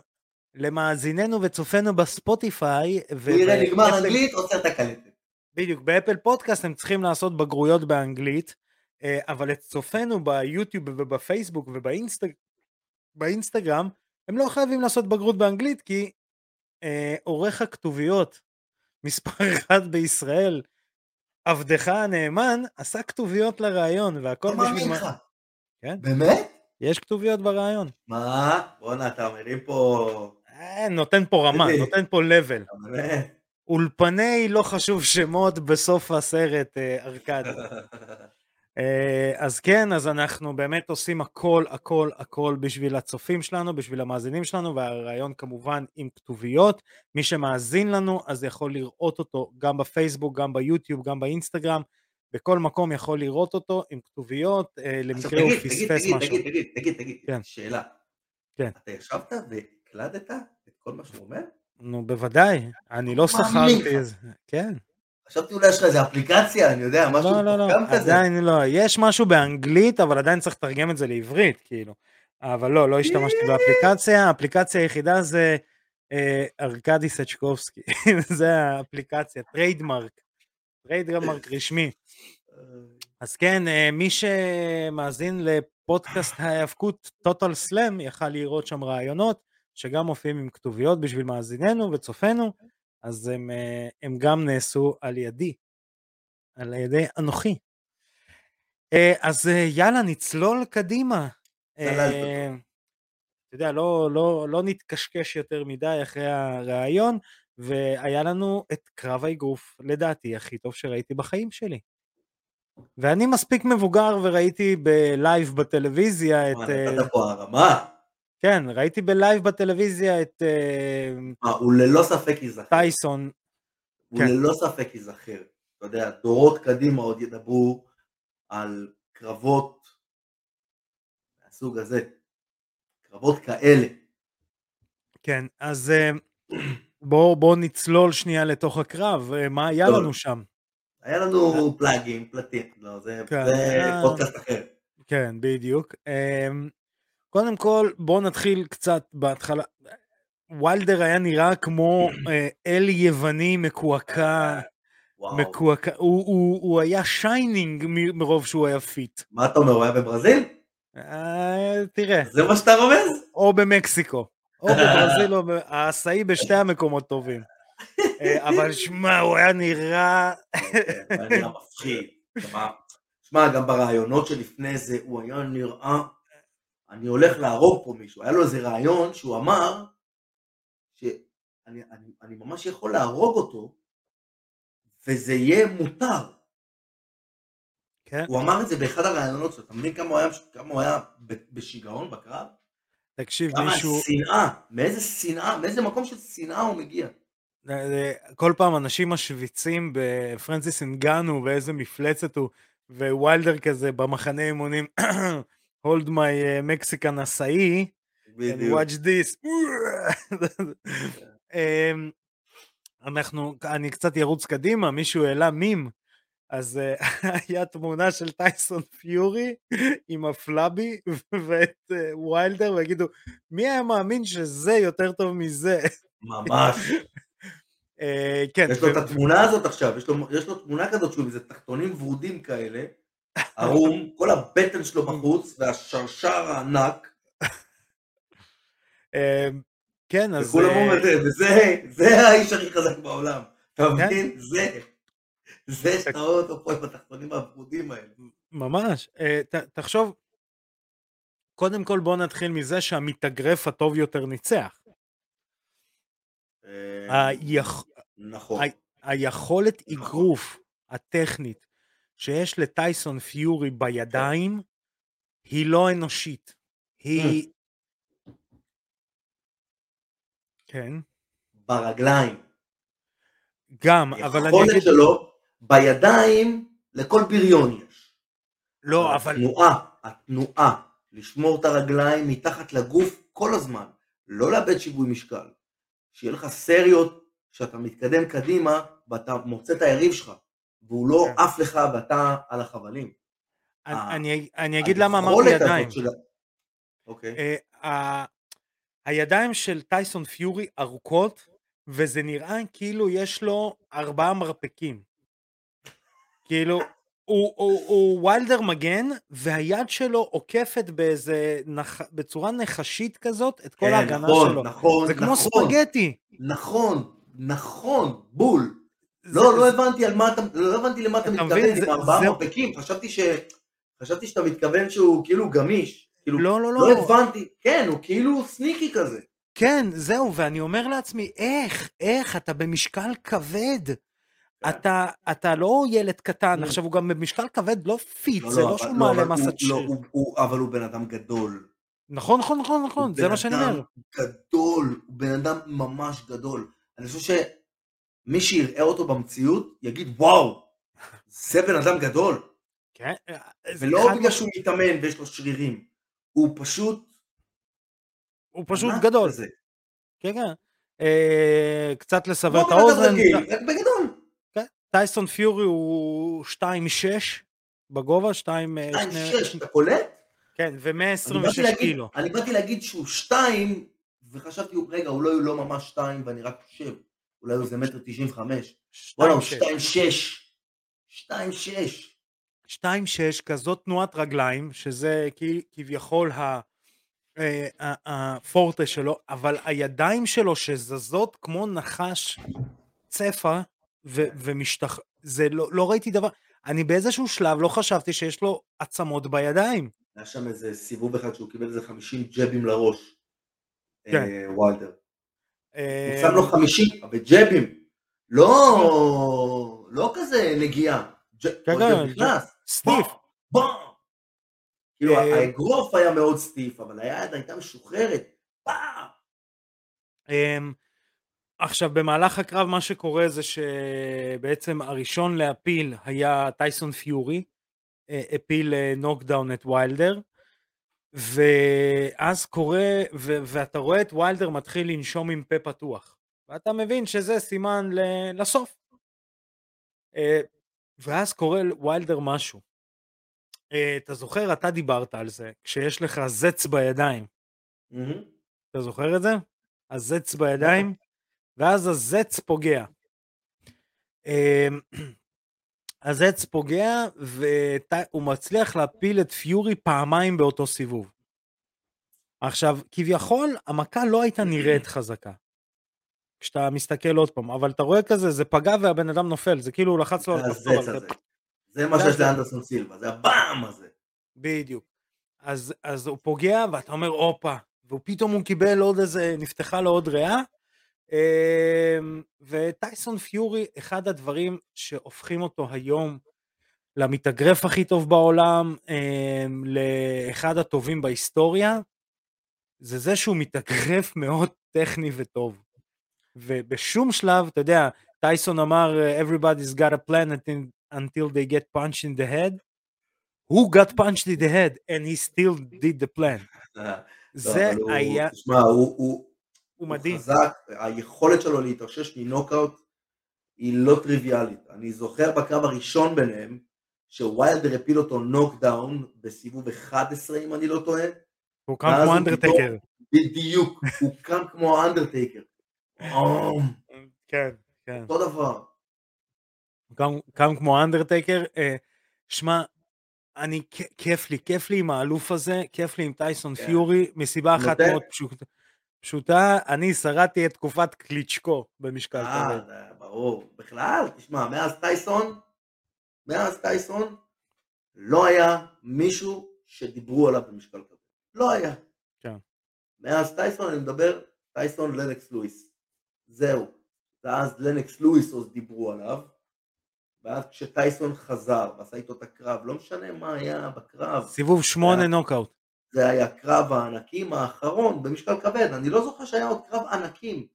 למאזיננו וצופינו בספוטיפיי, הוא יראה נגמר אנגלית, עוצר את הקלטת. בדיוק, באפל פודקאסט הם צריכים לעשות בגרויות באנגלית, אה, אבל את צופינו ביוטיוב ובפייסבוק ובאינסטגרם, הם לא חייבים לעשות בגרות באנגלית, כי אה, עורך הכתוביות מספר אחד בישראל, עבדך הנאמן, עשה כתוביות לראיון, והכל בשביל... לא מאמין לך. כן? באמת? יש כתוביות בראיון. מה? בואנה, אתה מרים פה... אה, נותן פה רמה, נותן פה לבל. אולפני לא חשוב שמות בסוף הסרט, אה, ארכדי. אה, אז כן, אז אנחנו באמת עושים הכל, הכל, הכל בשביל הצופים שלנו, בשביל המאזינים שלנו, והרעיון כמובן עם כתוביות. מי שמאזין לנו, אז יכול לראות אותו גם בפייסבוק, גם ביוטיוב, גם באינסטגרם. בכל מקום יכול לראות אותו עם כתוביות, אה, למקרה הוא פספס משהו. תגיד, תגיד, תגיד, תגיד, כן. שאלה. כן. אתה ישבת והקלדת את כל מה שהוא אומר? נו, בוודאי. אני לא שכרתי את זה. כן. חשבתי אולי יש לך איזה אפליקציה, אני יודע, משהו לא, לא, לא, עדיין לא. יש משהו באנגלית, אבל עדיין צריך לתרגם את זה לעברית, כאילו. אבל לא, לא השתמשתי באפליקציה, האפליקציה היחידה זה אה, ארכדי סצ'קובסקי, זה האפליקציה, trademark, trademark רשמי. אז כן, אה, מי שמאזין לפודקאסט ההיאבקות Total Slam יכל לראות שם ראיונות שגם מופיעים עם כתוביות בשביל מאזיננו וצופינו, אז הם, אה, הם גם נעשו על ידי, על ידי אנוכי. אה, אז יאללה, נצלול קדימה. אתה יודע, לא, לא, לא נתקשקש יותר מדי אחרי הראיון, והיה לנו את קרב האגרוף, לדעתי, הכי טוב שראיתי בחיים שלי. ואני מספיק מבוגר וראיתי ב live בטלוויזיה את... נתת אה, פה הרמה? כן, ראיתי ב live בטלוויזיה את... אה, מה, הוא ללא ספק ייזכר. טייסון. הוא כן. ללא ספק ייזכר. אתה יודע, דורות קדימה עוד ידברו על קרבות מהסוג הזה. קרבות כאלה. כן, אז אה, בואו בוא נצלול שנייה לתוך הקרב, מה היה לנו שם? היה לנו פלאגים, פלטים, לא, זה, כן, זה פודקאסט אחר. כן, בדיוק. קודם כל, בואו נתחיל קצת בהתחלה. וילדר היה נראה כמו אה, אל יווני מקועקע. מקועקע, הוא, הוא, הוא היה shining מרוב שהוא היה fit. מה אתה אומר, הוא היה בברזיל? אה, תראה. זה מה שאתה רומז? או במקסיקו. או בברזיל או... האסאי בשתי המקומות טובים. אה, אבל שמע, הוא היה נראה... כן, הוא היה נראה מפחיד. שמע, גם בראיונות שלפני זה, הוא היה נראה... אני הולך להרוג פה מישהו. היה לו איזה רעיון שהוא אמר שאני אני, אני ממש יכול להרוג אותו, וזה יהיה מותר. כן. הוא אמר את זה באחד הרעיונות שלו, אתה מבין כמה הוא היה, כמה הוא היה בשיגעון בקרב? תקשיב, מישהו... כמה שנאה, מאיזה שנאה, מאיזה מקום של שנאה הוא מגיע. כל פעם אנשים משוויצים בפרנסיס אנגנו ואיזה מפלצת הוא, ווילדר כזה במחנה אימונים, hold my Mexican עשאי, and watch this. אמ, אנחנו, אני קצת ירוץ קדימה, מישהו העלה מים, אז היה תמונה של טייסון פיורי עם ה flabby ואת ווילדר, ויגידו, מי היה מאמין שזה יותר טוב מזה? ממש. אה, כן. יש לו את התמונה הזאת עכשיו, יש לו, יש לו תמונה כזאת שהוא עם איזה תחתונים ורודים כאלה, ערום, כל הבטן שלו בחוץ, והשרשר הענק. אה, כן, אז... וכולם אה, אומרים, וזה, זה האיש הכי חזק בעולם. אתה כן. מבין? זה. זה שאתה רואה אותו פה עם התחתונים הוורודים האלה. ממש. תחשוב, קודם כל בוא נתחיל מזה שהמתאגרף הטוב יותר ניצח. היכ... נכון. היכולת אגרוף הטכנית שיש לטייסון פיורי בידיים היא לא אנושית. היא... כן. ברגליים. גם, אבל אני אגיד... היכולת שלו בידיים לכל בריון יש. לא, אבל... התנועה, התנועה, לשמור את הרגליים מתחת לגוף כל הזמן, לא לאבד שיווי משקל. שיהיה לך סריות שאתה מתקדם קדימה ואתה מוצא את היריב שלך והוא לא כן. עף לך ואתה על החבלים. אני אגיד למה אמרתי ידיים. אוקיי. אה, הידיים של טייסון פיורי ארוכות, וזה נראה כאילו יש לו ארבעה מרפקים. כאילו, הוא, הוא, הוא ויילדר מגן, והיד שלו עוקפת באיזה, נח, בצורה נחשית כזאת, את כל כן, ההגנה נכון, שלו. נכון, זה נכון. כמו ספגטי. נכון, נכון, בול. זה, לא, לא זה, לא הבנתי על מה אתה, לא הבנתי למה אתה מתכוון עם ארבעה מרפקים, חשבתי ש... חשבתי שאתה מתכוון שהוא כאילו גמיש. כאילו, לא, לא, לא. לא הבנתי, כן, הוא כאילו sneaky כזה. כן, זהו, ואני אומר לעצמי, איך, איך, אתה במשקל כבד. כן. אתה, אתה לא ילד קטן, עכשיו הוא גם במשקל כבד, לא fit, לא, זה לא, לא שהוא מעלה מסת שריר. אבל הוא בן אדם גדול. נכון, נכון, נכון, נכון, זה מה שאני אומר. הוא בן אדם גדול, הוא בן אדם ממש גדול. אני חושב שמי שיראה אותו במציאות, יגיד, וואו, זה בן אדם גדול. כן. ולא בגלל שהוא מתאמן ויש לו שרירים, הוא פשוט... הוא פשוט גדול. כן, כן. אה, קצת לסבר את האוזן. רק בגדול. כן. טייסון פיורי הוא 2.6 בגובה, 2... 2.6, אתה קולט? כן, ו-126 קילו. אני באתי להגיד שהוא 2, וחשבתי, רגע, אולי הוא לא ממש 2 ואני רק חושב, אולי הוא איזה מטר 95. וואלה, הוא 2.6. 2.6. 2-6, כזאת תנועת רגליים, שזה כביכול אה, הפורטה שלו, אבל הידיים שלו שזזות כמו נחש צפה ומשתח... זה לא, לא ראיתי דבר, אני באיזשהו שלב לא חשבתי שיש לו עצמות בידיים. היה שם איזה סיבוב אחד שהוא קיבל איזה 50 ג'בים לראש, כן. אה, וולדר. הוא שם לו 50, אבל ג'בים, לא, לא כזה נגיעה. כן, כן, סטיף. כאילו אה, האגרוף היה מאוד סטיף, אבל היד הייתה משוחררת. אמ, עכשיו במהלך הקרב מה שקורה זה שבעצם הראשון להפיל היה טייסון פיורי, אה, הפיל knockdown אה, את ויילדר, ואז קורה, ו- ואתה רואה את ויילדר מתחיל לנשום עם פה פתוח, ואתה מבין שזה סימן לסוף. ואז קורה ויילדר משהו. אה, אתה זוכר, אתה דיברת על זה, כשיש לך זץ בידיים. Mm-hmm. אתה זוכר את זה? הזץ בידיים, ואז הזץ פוגע. Uh, הזץ פוגע, והוא מצליח להפיל את פיורי פעמיים באותו סיבוב. עכשיו, כביכול, המכה לא הייתה נראית חזקה. כשאתה מסתכל עוד פעם, אבל אתה רואה כזה, זה פגע והבן אדם נופל, זה כאילו הוא לחץ לו על הכפתור. זה מה שיש לאנדרסון סילבה, זה הבאם הזה. בדיוק. אז, אז הוא פוגע ואתה אומר הופה, ופתאום הוא קיבל עוד איזה, נפתחה לו עוד ריאה. אמ, וטייסון פיורי, אחד הדברים שהופכים אותו היום למתאגרף הכי טוב בעולם, אמ, לאחד הטובים בהיסטוריה, זה זה שהוא מתאגרף מאוד טכני וטוב. ובשום שלב, אתה יודע, טייסון אמר, everybody's got a plan until they get punched in the head. Who got punched in the head and he still did the plan. זה היה... תשמע, הוא מדהים. חזק, היכולת שלו להתאושש מנוקאוט היא לא טריוויאלית. אני זוכר בקרב הראשון ביניהם, שוויילדר הפיל אותו נוקדאון בסיבוב 11 אם אני לא טועה. הוא קם כמו אנדרטייקר. בדיוק, הוא קם כמו אנדרטייקר. כן, כן. אותו דבר. קם כמו אנדרטייקר. אה, שמע, אני, כיף לי, כיף לי עם האלוף הזה, כיף לי עם טייסון כן. פיורי, מסיבה אחת מאוד פשוטה. פשוטה, אני שרדתי את תקופת קליצ'קו במשקל כבד. אה, ברור. בכלל, תשמע, מאז טייסון, מאז טייסון, לא היה מישהו שדיברו עליו במשקל כבד. לא היה. כן. מאז טייסון, אני מדבר, טייסון לנקס לואיס. זהו. ואז לנקס לואיס עוד דיברו עליו, ואז כשטייסון חזר ועשה איתו את הקרב, לא משנה מה היה בקרב. סיבוב שמונה נוקאוט. זה היה קרב הענקים האחרון במשקל כבד, אני לא זוכר שהיה עוד קרב ענקים.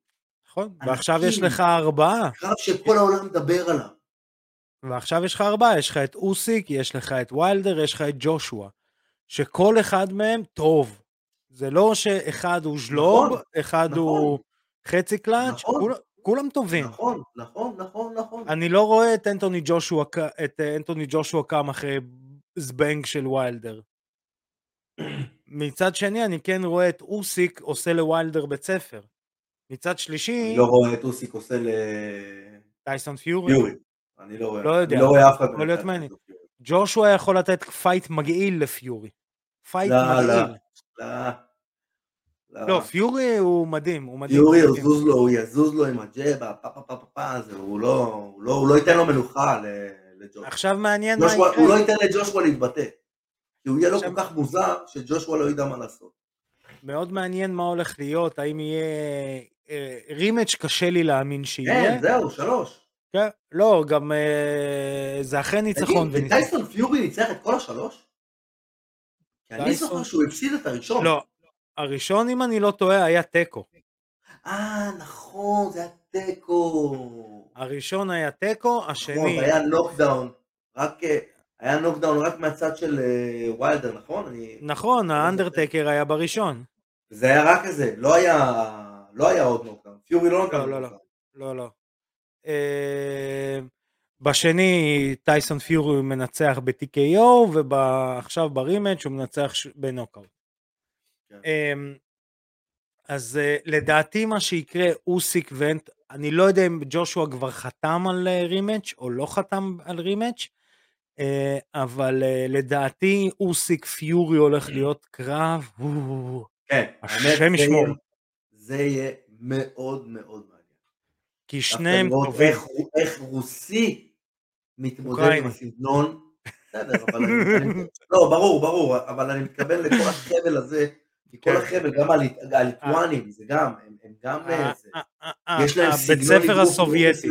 נכון, ענקים. ועכשיו יש לך ארבעה. קרב שכל העולם מדבר עליו. ועכשיו יש לך ארבעה, יש לך את אוסיק, יש לך את ויילדר, יש לך את ג'ושוע. שכל אחד מהם טוב. זה לא שאחד הוא ז'לוב, נכון, אחד נכון. הוא חצי קלאץ', נכון. כולם טובים. נכון, נכון, נכון, נכון. אני לא רואה את אנטוני ג'ושוע, את אנטוני ג'ושוע קם אחרי זבנג של ויילדר. מצד שני, אני כן רואה את אוסיק עושה לוויילדר בית ספר. מצד שלישי... אני לא רואה את אוסיק עושה ל... טייסון פיורי. פיורי. אני לא רואה. לא יודע. אני לא רואה אף אחד. יכול להיות מעניין. ג'ושוע יכול לתת fight מגעיל לפיורי. fight לא, מגעיל. לא, לא. לא, פיורי הוא מדהים, הוא מדהים. פיורי. יזוז לו, הוא יזוז לו עם ה jab, פה פה פה פה פה, הוא לא, הוא לא, לא ייתן לו מנוחה לג'ושוע. עכשיו מעניין מה ג'ושוע- הוא לא יקרה. ייתן לג'ושוע להתבטא. כי הוא יהיה לו עכשיו- כל כך מוזר, שג'ושוע לא ידע מה לעשות. מאוד מעניין מה הולך להיות, האם יהיה... אה, rematch קשה לי להאמין שיהיה. כן, זהו, שלוש. כן, לא, גם אה, זה אחרי ניצחון תגיד. טייסון פיורי ניצח את כל השלוש? כי אני זוכר שהוא הפסיד את הראשון. לא, הראשון, אם אני לא טועה, היה תיקו. אה, נכון, זה היה תיקו. הראשון היה תיקו, נכון, השני... זה היה knockdown. רק, אה, היה knockdown רק מהצד של אה, ויילדר, נכון? אני... נכון, האנדרטקר היה בראשון. זה היה רק כזה, לא היה, לא היה עוד knockdown. פיורי לא לא, לא, לא. knockdown. לא, לא. אה, בשני, טייסון פיורי מנצח ב-TKO, ועכשיו ב rematch הוא מנצח בנוקאוט. כן. אמ, אז אה, לדעתי מה שיקרה, אוסיק ואנט, אני לא יודע אם ג'ושוע כבר חתם על rematch או לא חתם על rematch, אה, אבל אה, לדעתי אוסיק פיורי הולך להיות קרב, כן, השם ישמור. זה יהיה מאוד מאוד מעניין. כי שניהם טובים. איך, רוסי מתמודד. עם הסגנון. בסדר, אבל אני, אני, לא, ברור, ברור, אבל אני מתכוון לכל החבל הזה, כי כל כן. החבל, גם הליט- הליטואנים, זה גם, הם, גם, יש להם הבית סגנון ספר אגרוף מאוד הסובייטי.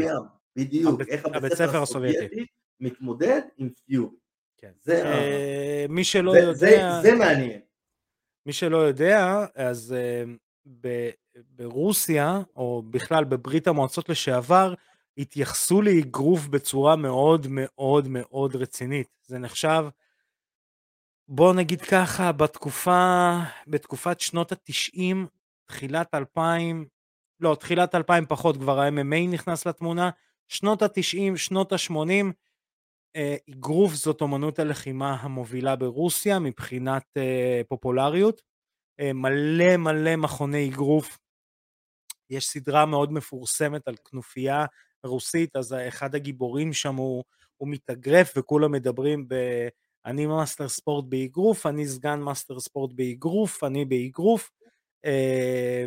בדיוק, הבית- איך הבית הבית ספר ספר הסובייטי. מתמודד עם פיורי. כן. זה אה, מי שלא זה- זה- יודע, זה מעניין. מי שלא יודע, אז אה, ב- ברוסיה, או בכלל בברית המועצות לשעבר, התייחסו לאגרוף בצורה מאוד מאוד מאוד רצינית. זה נחשב, בוא נגיד ככה, בתקופה, בתקופת שנות התשעים, תחילת 2000, לא, תחילת 2000 פחות, כבר ה-MMA נכנס לתמונה, שנות התשעים, שנות ה-80, אה, אגרוף זאת אומנות הלחימה המובילה ברוסיה מבחינת אה, פופולריות. אה, מלא מלא מכוני אגרוף. יש סדרה מאוד מפורסמת על כנופיה רוסית, אז אחד הגיבורים שם הוא, הוא מתאגרף וכולם מדברים ב... אני מאסטר ספורט באגרוף, אני סגן מאסטר ספורט באגרוף, אני באגרוף. אה,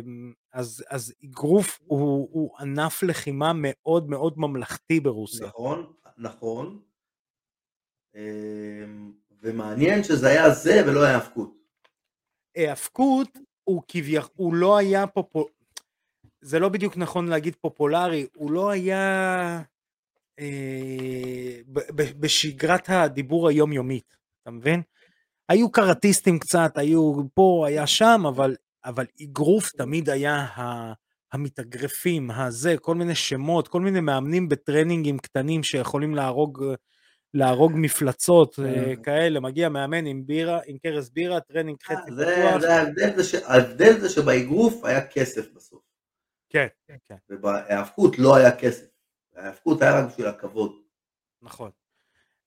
אז, אז אגרוף הוא, הוא ענף לחימה מאוד מאוד ממלכתי ברוסיה. נכון, נכון. אמ, ומעניין שזה היה זה ולא היה האבקות. היאבקות הוא כביכול, הוא לא היה פופו... זה לא בדיוק נכון להגיד פופולרי, הוא לא היה אה, בשגרת הדיבור היומיומית, אתה מבין? היו קראטיסטים קצת, היו פה, היה שם, אבל, אבל אגרוף תמיד היה ה, המתאגרפים, הזה, כל מיני שמות, כל מיני מאמנים בטרנינגים קטנים שיכולים להרוג, להרוג מפלצות אה, כאלה, מגיע מאמן עם בירה, עם כרס בירה, טרנינג חצי אה, זה, פתוח. זה ההבדל, זה ש... ההבדל זה שבאגרוף היה כסף בסוף, כן, כן, ובהאבקות לא היה כסף. ההאבקות היה רק בשביל הכבוד. נכון.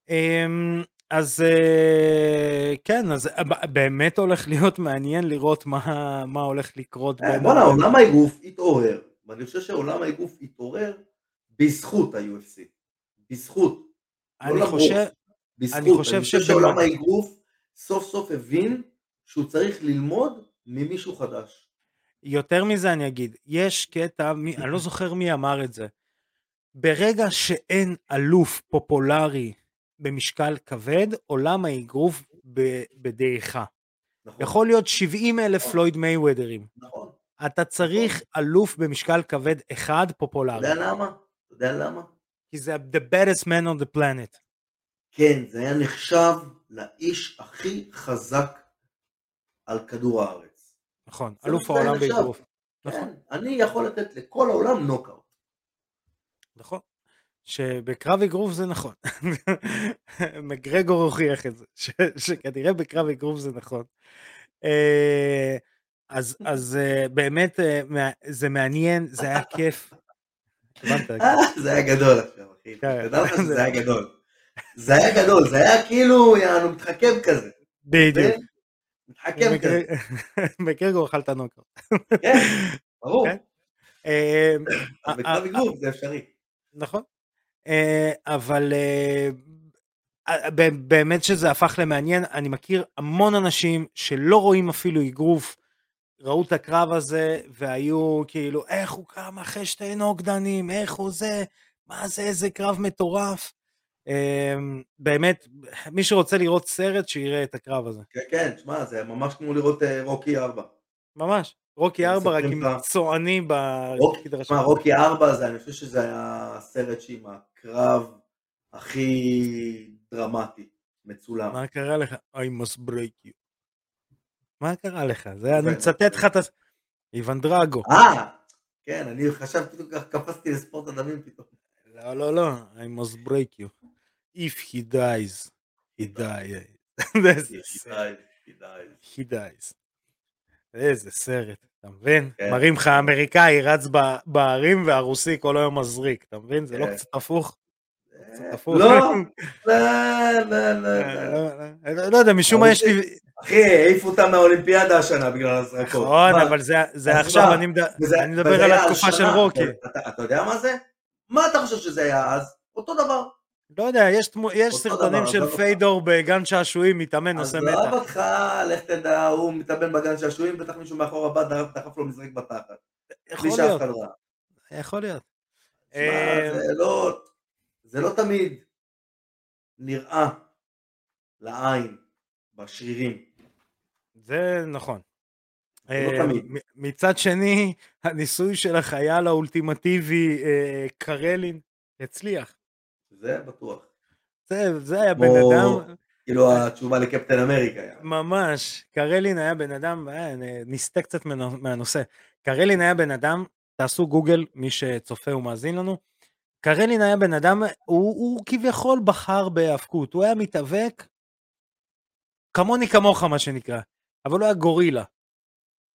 אמ, אז אה, כן, אז באמת הולך להיות מעניין לראות מה, מה הולך לקרות. בואנה, עולם האגרוף התעורר, ואני חושב שעולם האגרוף התעורר בזכות ה-UFC. בזכות. לא אני. חושב, בזכות. אני חושב אני חושב שעולם האגרוף סוף סוף הבין שהוא צריך ללמוד ממישהו חדש. יותר מזה אני אגיד, יש קטע, מי, אני לא זוכר מי אמר את זה, ברגע שאין אלוף פופולרי במשקל כבד, עולם האגרוף בדעיכה. נכון. יכול להיות 70 אלף פלויד מייוודרים. נכון. אתה צריך אלוף במשקל כבד אחד אתה פופולרי, יודע למה? אתה יודע למה? כי זה the baddest man on the planet. כן, זה היה נחשב לאיש הכי חזק על כדור הארץ. נכון, אלוף העולם. באגרוף. נכון, כן, אני יכול לתת לכל העולם נוקאוט. נכון. שבקרב אגרוף זה נכון. מגרגור הוכיח את זה, ש- שכנראה בקרב אגרוף זה נכון. אה, אז, אז אה, באמת אה, זה מעניין, זה היה כיף. זה היה גדול עכשיו, אחי. כן. תדע לך שזה היה גדול. זה היה גדול, זה היה כאילו, יענו, מתחכם כזה. בדיוק. מתחכם כזה. בקרגו אכלת נוקר. כן, ברור. כן. בקרב אה, אגרוף זה אפשרי. נכון. אבל באמת שזה הפך למעניין, אני מכיר המון אנשים שלא רואים אפילו אגרוף, ראו את הקרב הזה והיו כאילו, איך הוא קם אחרי שתי נוגדנים, איך הוא זה, מה זה, איזה קרב מטורף. אמ, באמת, מי שרוצה לראות סרט, שיראה את הקרב הזה. כן, כן, תשמע, זה ממש כמו לראות אה, רוקי 4. ממש, רוקי 4 רק עם צועני ב... תשמע, רוקי 4 זה, אני חושב שזה היה סרט שעם הקרב הכי דרמטי, מצולם. מה קרה לך? I must break you. מה קרה לך? זה, אני מצטט לך את ה... איוון דרגו. אה, כן, אני חשבתי, קפצתי לספורט הדמים פתאום. לא, לא, לא, I must break you. If he dies, he dies. he dies. איזה סרט, אתה מבין? כן. מראים לך אמריקאי רץ בערים והרוסי כל היום מזריק, אתה מבין? זה לא כן. קצת הפוך? לא, לא, לא, לא, לא יודע, משום מה יש לי... אחי, העיפו אותם מהאולימפיאדה השנה בגלל הזרקות. נכון, אבל זה עכשיו, אני מדבר על התקופה של רוקי. אתה יודע מה זה? מה אתה חושב שזה היה אז? אותו דבר. לא יודע, יש סרטונים של פיידור בגן שעשועים, מתאמן, עושה מתח. עזוב אותך, לך תדע, הוא מתאמן בגן שעשועים, בטח מישהו מאחור הבא דחף לו מזרק בתחת. יכול להיות. יכול להיות. זה לא... זה לא תמיד נראה לעין, בשרירים. זה נכון. לא אה, מצד שני, הניסוי של החייל האולטימטיבי אה, קרלין הצליח. זה בטוח. זה, זה היה בן אדם... כאילו התשובה לקפטן אמריקה היה. ממש. קרלין היה בן אדם, אה, נסטה קצת מהנושא. קרלין היה בן אדם, תעשו גוגל, מי שצופה ומאזין לנו, קרלין היה בן אדם, הוא, הוא כביכול בחר בהיאבקות, הוא היה מתאבק כמוני כמוך מה שנקרא, אבל הוא היה גורילה.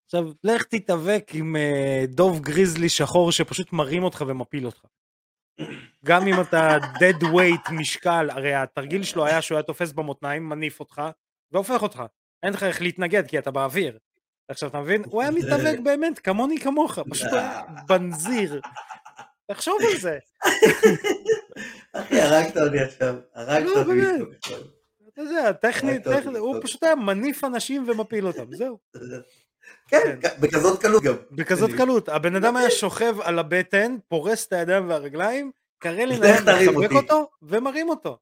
עכשיו, לך תתאבק עם uh, דוב גריזלי שחור שפשוט מרים אותך ומפיל אותך. גם אם אתה dead weight משקל, הרי התרגיל שלו היה שהוא היה תופס במותניים, מניף אותך, והופך אותך. אין לך איך להתנגד כי אתה באוויר. עכשיו אתה מבין? הוא היה מתאבק באמת, כמוני כמוך, פשוט היה בנזיר. תחשוב על זה. אחי, הרגת אותי עכשיו, הרגת לא, אותי. אתה יודע, טכנית, הוא פשוט היה מניף אנשים ומפיל אותם, זהו. כן, כן, בכזאת קלות גם. בכזאת קלות. הבן אדם היה שוכב על הבטן, פורס את הידיים והרגליים, קרלין היה מחבק אותו ומרים אותו.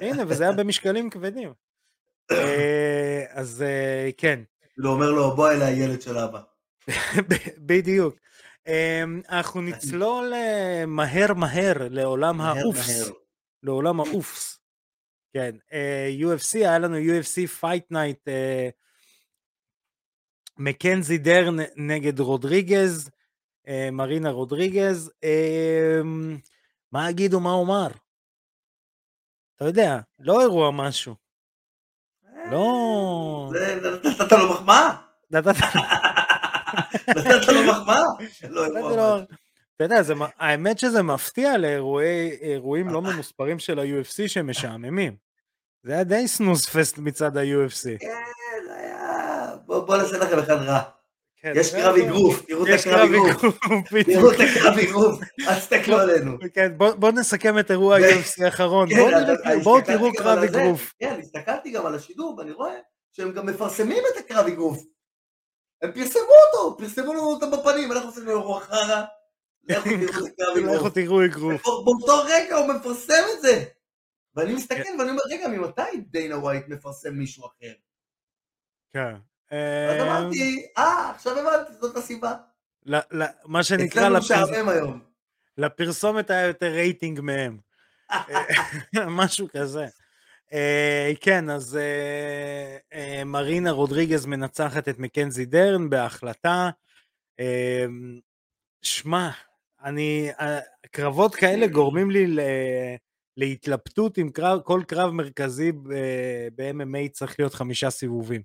הנה, וזה היה במשקלים כבדים. אה, אז אה, כן. כאילו אומר לו, בוא אליי ילד של אבא. בדיוק. אמ, אנחנו נצלול אה, מהר מהר לעולם האופס. לעולם האופס. כן, אה, UFC, היה לנו UFC Fight Night, אה, מקנזי דרן נגד רודריגז, מרינה רודריגז, מה יגידו, מה אומר? אתה יודע, לא אירוע משהו. לא... נתת לו מחמאה? נתת לו מחמאה? לא, אתה יודע, האמת שזה מפתיע לאירועים לא ממוספרים של ה-UFC שהם משעממים. זה היה די סנוס פסט מצד ה-UFC. כן, היה... בוא נעשה לכם אחד רע. כן, יש קרב אגרוף, תראו את הקרב אגרוף. תראו את הקרב אגרוף, אל תסתכלו עלינו. כן, בואו נסכם את אירוע ה-UFC האחרון. בואו תראו קרב אגרוף. כן, הסתכלתי גם על השידור ואני רואה שהם גם מפרסמים את הקרב אגרוף. הם פרסמו אותו, פרסמו לנו אותו בפנים, אנחנו עושים לו אירוע חרא, לכו תראו אגרוף. באותו רגע הוא מפרסם את זה. ואני מסתכל ואני אומר, רגע, ממתי דיינה ווייט מפרסם מישהו אחר? כן. אז אה, אמרתי, אה, עכשיו הבנתי, זאת הסיבה. מה שנקרא... לפרסומת היה יותר רייטינג מהם. משהו כזה. Uh, כן, אז uh, מרינה רודריגז מנצחת את מקנזי דרן בהחלטה. שמע, אני, uh, קרבות כאלה גורמים לי ל, להתלבטות אם קרב, כל קרב מרכזי ב-MMA צריך להיות חמישה סיבובים.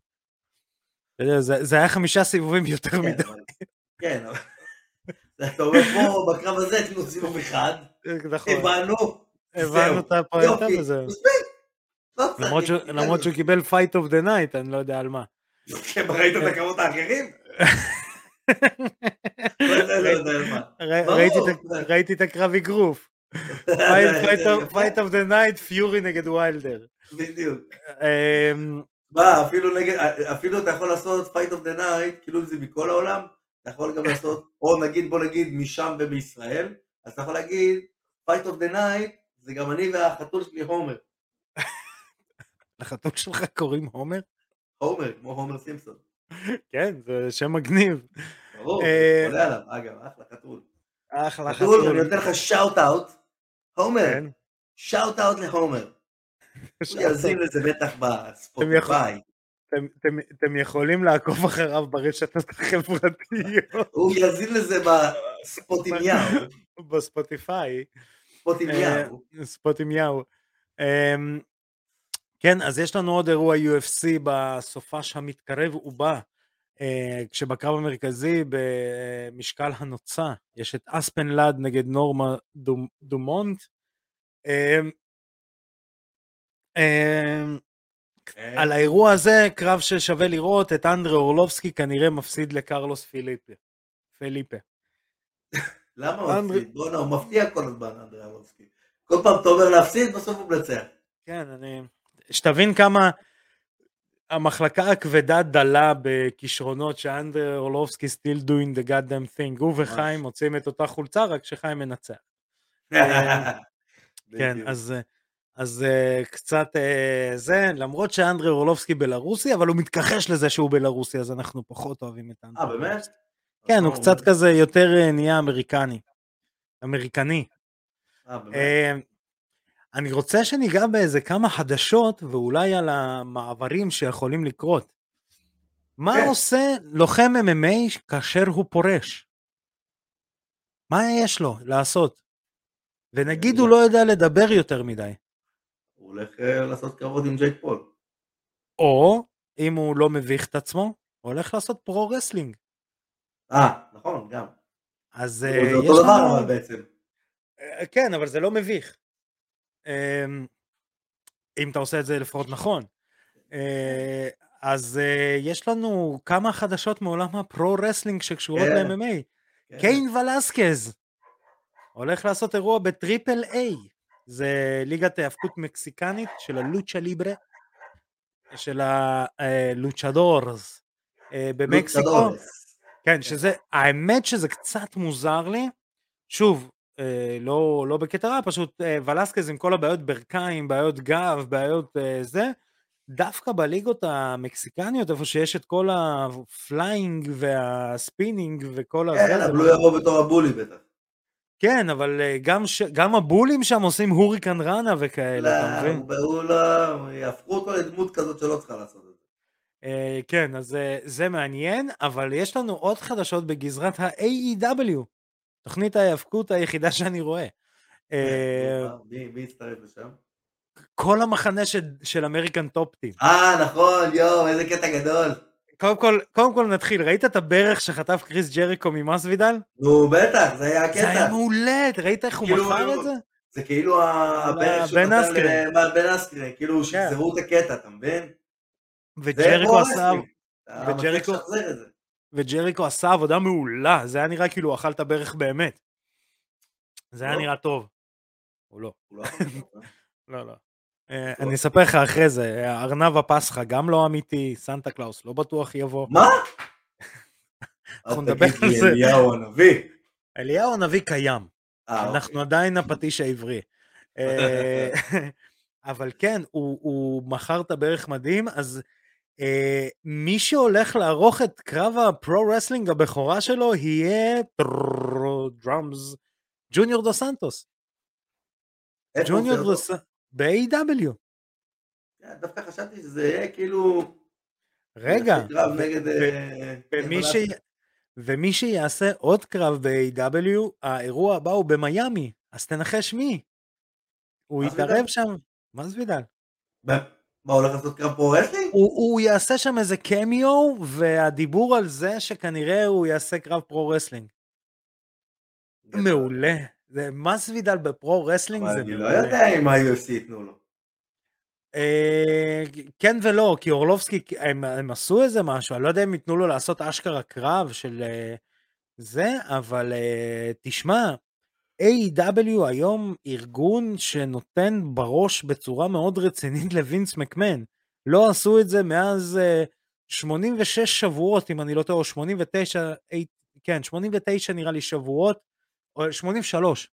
זה, זה היה חמישה סיבובים יותר כן, מדי. כן, אתה אומר פה, בקרב הזה תנו סיבוב אחד, נכון. הבנו, הבנו את וזהו. לא למרות שהוא קיבל fight of the night, אני לא יודע על מה. כן, ראית את הקרבות האחרים? ראיתי את הקרב אגרוף. fight of the night, פיורי נגד ויילדר. בדיוק. אמ, מה, אפילו נגד, אפילו אתה יכול לעשות fight of the night, כאילו זה מכל העולם, אתה יכול גם לעשות, או נגיד, בוא נגיד, משם ומישראל, אז אתה יכול להגיד, fight of the night, זה גם אני והחתול שלי הומר. לחתול שלך קוראים הומר? הומר, כמו הומר סימפסון. כן, זה שם מגניב. ברור, אה, עולה עליו, אגב, אחלה חתול. אחלה חתול. חתול, אני נותן לך shout out. הומר, שאוט אאוט להומר. הוא יאזין לזה בטח בספוטיפיי. אתם יכולים לעקוב אחריו ברשתות החברתיות. הוא יאזין לזה בספוטימיהו. בספוטיפיי. ספוטימיהו. אה, ספוטימיהו. כן, אז יש לנו עוד אירוע UFC בסופש המתקרב ובא, אה, כשבקרב המרכזי במשקל הנוצה יש את אספן לאד נגד נורמה דומונט. אמ, אמ, כן. על האירוע הזה, קרב ששווה לראות, את אנדרה אורלובסקי כנראה מפסיד לקרלוס פיליפה. פיליפה. למה הוא מפסיד? בואנה, הוא מפתיע כל הזמן, אנדרה אורלובסקי. כל פעם אתה אומר להפסיד, בסוף הוא מנצח. כן, אני... שתבין כמה המחלקה הכבדה דלה בכישרונות שאנדרה אורלובסקי still doing the goddamn thing. הוא וחיים מוצאים את אותה חולצה, רק שחיים מנצח. כן, אז... אז uh, קצת זה, למרות שאנדרי אורלובסקי בלרוסי, אבל הוא מתכחש לזה שהוא בלרוסי, אז אנחנו פחות אוהבים את אנדרי. אה, באמת? כן, הוא קצת כזה יותר נהיה אמריקני. אמריקני. אה, באמת? אני רוצה שניגע באיזה כמה חדשות, ואולי על המעברים שיכולים לקרות. מה כן. עושה לוחם MMA כאשר הוא פורש? מה יש לו לעשות? ונגיד הוא לא יודע לדבר יותר מדי. הוא הולך אה, לעשות קרבות עם ג'ייק פול. או, אם הוא לא מביך את עצמו, הוא הולך לעשות pro wrestling. אה, נכון, גם. אז זה אה, אותו דבר אבל בעצם. אה, כן, אבל זה לא מביך. אמ, אם אתה עושה את זה לפחות נכון. אז יש לנו כמה חדשות מעולם ה pro wrestling שקשורות כן. ל-MMA. כן. קיין ולסקז הולך לעשות אירוע ב Triple A. זה ליגת ההאבקות מקסיקנית של ה lucha libre, של ה luchadores אה, במקסיקו. כן, כן, שזה, האמת שזה קצת מוזר לי. שוב, אה, לא, לא בקטע רע, פשוט אה, ולסקז עם כל הבעיות ברכיים, בעיות גב, בעיות זה, דווקא בליגות המקסיקניות, איפה שיש את כל ה flying וה spinning וכל הזה. כן, אבל הוא יבוא בתור הבולי בטח. כן, אבל אה, גם, ש... גם הבולים שם עושים הוריקן ראנה וכאלה, לא, אתה מבין? הוא לא, יהפכו אותו לדמות כזאת שלא צריכה לעשות את זה. Uh, כן, אז uh, זה מעניין, אבל יש לנו עוד חדשות בגזרת ה-AEW, תוכנית ההיאבקות היחידה שאני רואה. מי הצטרף לשם? כל המחנה של אמריקן טופטים. אה, נכון, יואו, איזה קטע גדול. קודם כל, קודם כל נתחיל, ראית את הברך שחטף קריס ג'ריקו ממסוידל? נו, בטח, זה היה הקטע. זה היה מעולה, ראית איך הוא כאילו, מכר את זה? זה כאילו הברך שהוא נתן לבן אסקרן, כאילו כן. שחזרו את הקטע, אתה מבין? וג'ריקו עשה... וג'ריקו... וג'ריקו עשה עבודה מעולה, זה היה נראה כאילו הוא אכל את הברך באמת. זה היה לא. נראה טוב. הוא לא. לא, לא. לא. אה, אני אספר לך אחרי זה, ארנב הפסחא גם לא אמיתי, סנטה קלאוס לא בטוח יבוא. מה? אנחנו נדבר על זה. אליהו הנביא. אליהו הנביא קיים, אה, אנחנו אוקיי. עדיין הפטיש העברי. אה, אבל כן, הוא מכר את הברך מדהים, אז מי שהולך לערוך את קרב ה pro wrestling הבכורה שלו יהיה drums, ג'וניור דו סנטוס. ג'וניור דו סנטוס. ב-AW. דווקא חשבתי שזה יהיה כאילו... רגע, אה, ומי שיעשה עוד קרב ב-AEW, האירוע הבא הוא במיאמי, אז תנחש מי. הוא יתערב שם, מסוידל? מה, הוא הולך לעשות קרב pro wrestling? הוא יעשה שם איזה קמיו, והדיבור על זה שכנראה הוא יעשה קרב pro wrestling. מעולה. זה מסוידל ב pro wrestling זה מעולה. אבל אני לא יודע אם ה-UFC ייתנו לו. אה, כן ולא, כי אורלובסקי, הם, הם עשו איזה משהו, אני לא יודע אם ייתנו לו לעשות אשכרה קרב של אה, זה, אבל אה, תשמע, AEW היום ארגון שנותן בראש בצורה מאוד רצינית לווינס מקמן. לא עשו את זה מאז 86 שבועות, אם אני לא טועה, או 89, כן, 89 נראה לי שבועות, או 83.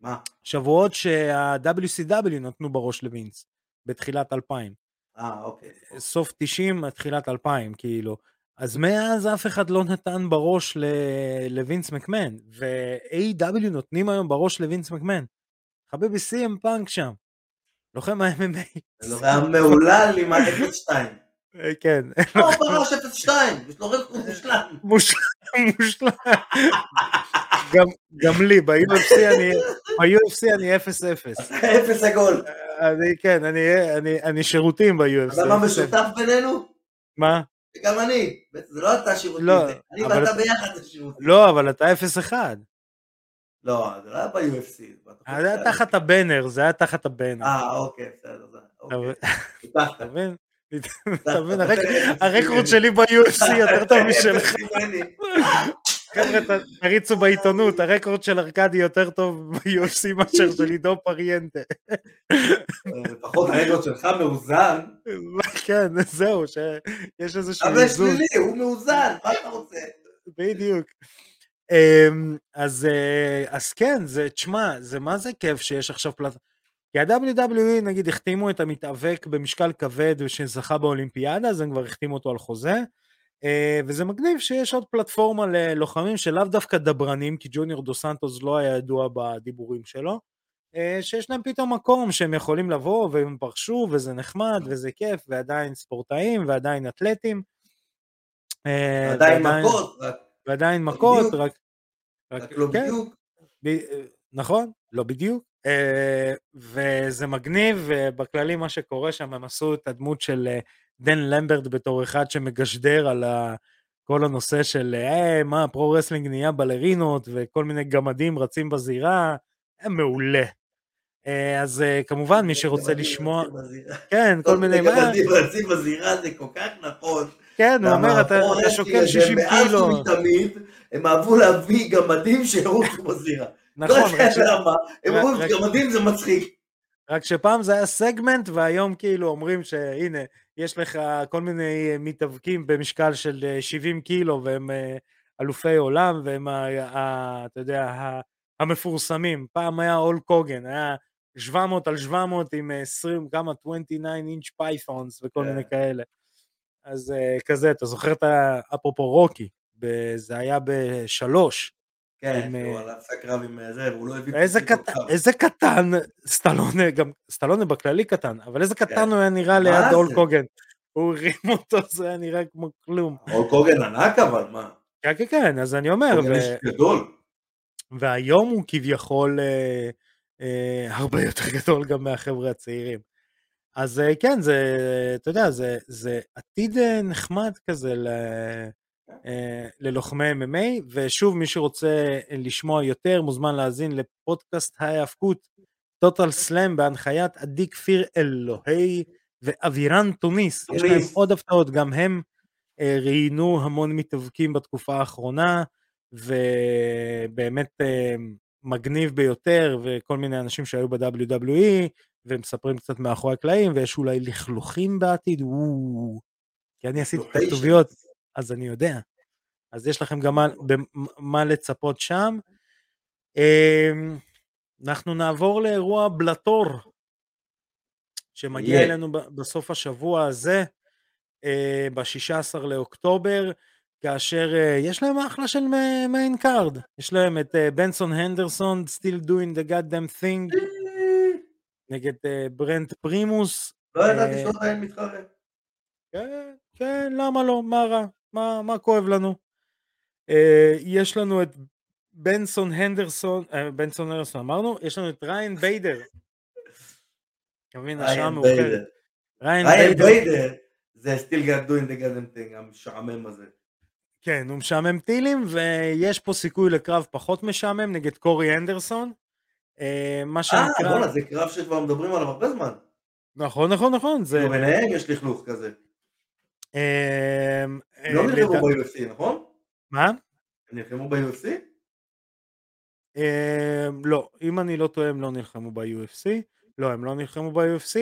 מה? שבועות שה-WCW נתנו בראש לווינס. בתחילת 2000. אה, אוקיי. סוף 90, תחילת 2000, כאילו. אז מאז אף אחד לא נתן בראש לווינס מקמן, ו-A.W. נותנים היום בראש לווינס מקמן. חביבי סי.אם פאנק שם. לוחם ה-MMA. לוחם מהולל עם ה-0-2. אה, כן. לא, בראש 0-2, יש לו רקורד מושלם. מושלם. גם לי, ב-UFC אני ב-UFC אני 0-0. אפס עגול. אני, כן, אני, שירותים ב-UFC. אתה מה משותף בינינו? מה? גם אני. זה לא אתה שירותים, לא, אני ואתה ביחד זה שירותים. לא, אבל אתה 0-1. לא, זה לא היה ב-UFC. זה היה תחת הבנר, זה היה תחת הבנר. אה, אוקיי, בסדר. אתה מבין? אתה מבין? הרקורד שלי ב-UFC יותר טוב משלך. חבר'ה, תריצו בעיתונות, הרקורד של ארכדי יותר טוב ב-UFC מאשר של עידו פריאנטה. לפחות הרקורד שלך מאוזן. כן, זהו, שיש איזשהו איזון. אבל שלילי, הוא מאוזן, מה אתה רוצה? בדיוק. אמ, אז, אה, אז כן, זה, תשמע, זה מה זה כיף שיש עכשיו פלט... כי ה-WWE נגיד החתימו את המתאבק במשקל כבד שזכה באולימפיאדה, אז הם כבר החתימו אותו על חוזה. Uh, וזה מגניב שיש עוד פלטפורמה ללוחמים שלאו דווקא דברנים, כי ג'וניור דו סנטוס לא היה ידוע בדיבורים שלו, uh, שיש להם פתאום מקום שהם יכולים לבוא והם פרשו וזה נחמד וזה כיף ועדיין ספורטאים ועדיין אתלטים. ועדיין מכות. ועדיין מכות, רק... רק לא כן, בדיוק. נכון, לא בדיוק. וזה מגניב, ובכללי מה שקורה שם, הם עשו את הדמות של דן למברט בתור אחד שמגשדר על כל הנושא של אה, מה, pro wrestling נהיה בלרינות וכל מיני גמדים רצים בזירה, היה מעולה. אה, אז אה, כמובן מי שרוצה לשמוע, כן, כל מיני, מה, גמדים רצים בזירה זה כל כך נכון. כן, הוא אומר, אתה שוקל 60 קילו. מאז ומתמיד הם אהבו להביא גמדים שירוצו בזירה. נכון. לא יודע למה, הם אמרו, גמדים זה מצחיק. רק שפעם זה היה סגמנט והיום כאילו אומרים שהנה יש לך כל מיני מתאבקים במשקל של 70 אה, קילו והם אה, אלופי עולם והם, ה, ה, אתה יודע, המפורסמים. פעם היה אול קוגן, היה 700 על 700 עם 20, כמה 29 אינץ' פיית'ונס וכל yeah. מיני כן. כאלה. אז אה, כזה, אתה זוכר את ה... אפרופו רוקי, זה היה בשלוש. כן, הוא עשה קרב עם זה, והוא לא הביא... איזה קטן, סטלונה, גם סטלונה בכללי קטן, אבל איזה קטן כן. הוא היה נראה ליד אול קוגן. הוא הרים אותו, זה היה נראה כמו כלום. אול קוגן ענק אבל, מה? כן, כן, כן, אז אני אומר. גדול. והיום הוא כביכול אה, אה, הרבה יותר גדול גם מהחבר'ה הצעירים. אז אה, כן, זה, אתה יודע, זה, זה עתיד נחמד כזה ל... אה, ללוחמי MMA, ושוב מי שרוצה לשמוע יותר מוזמן להאזין לפודקאסט ההיאבקות טוטל סלאם בהנחיית עדי כפיר אלוהי ואבירן תוניס, יש להם עוד הפתעות, גם הם אה, ראיינו המון מתאבקים בתקופה האחרונה, ובאמת אה, מגניב ביותר, וכל מיני אנשים שהיו ב-WWE, ומספרים קצת מאחורי הקלעים, ויש אולי לכלוכים בעתיד, וואו, כי אני עשיתי את הכתוביות. אז אני יודע. אז יש לכם גם מה, מה לצפות שם. אמ, אנחנו נעבור לאירוע בלטור, שמגיע yeah. אלינו בסוף השבוע הזה, אה, ב-16 לאוקטובר, כאשר אה, יש להם אחלה של main card. יש להם את בנסון הנדרסון, Still doing the goddamn thing, נגד ברנט פרימוס. לא ידעתי שאתה עדיין מתחרה. כן, כן, למה לא? מה רע? מה, מה כואב לנו? אה, יש לנו את בנסון הנדרסון, אה, בנסון הנדרסון אמרנו, יש לנו את ריין ביידר. אתה מבין, השעה מאוחרת. ריין ביידר. זה still got doing the goddamn thing, המשעמם הזה. כן, הוא משעמם טילים, ויש פה סיכוי לקרב פחות משעמם נגד קורי אנדרסון. אה, מה שנקרא... אה, בואנה, זה קרב שכבר מדברים עליו הרבה זמן. נכון, נכון, נכון. זה... ביניהם יש לכלוך כזה. אה, לא נלחמו ב-UFC, נכון? מה? הם נלחמו ב-UFC? לא, אם אני לא טועה, הם לא נלחמו ב-UFC. לא, הם לא נלחמו ב-UFC.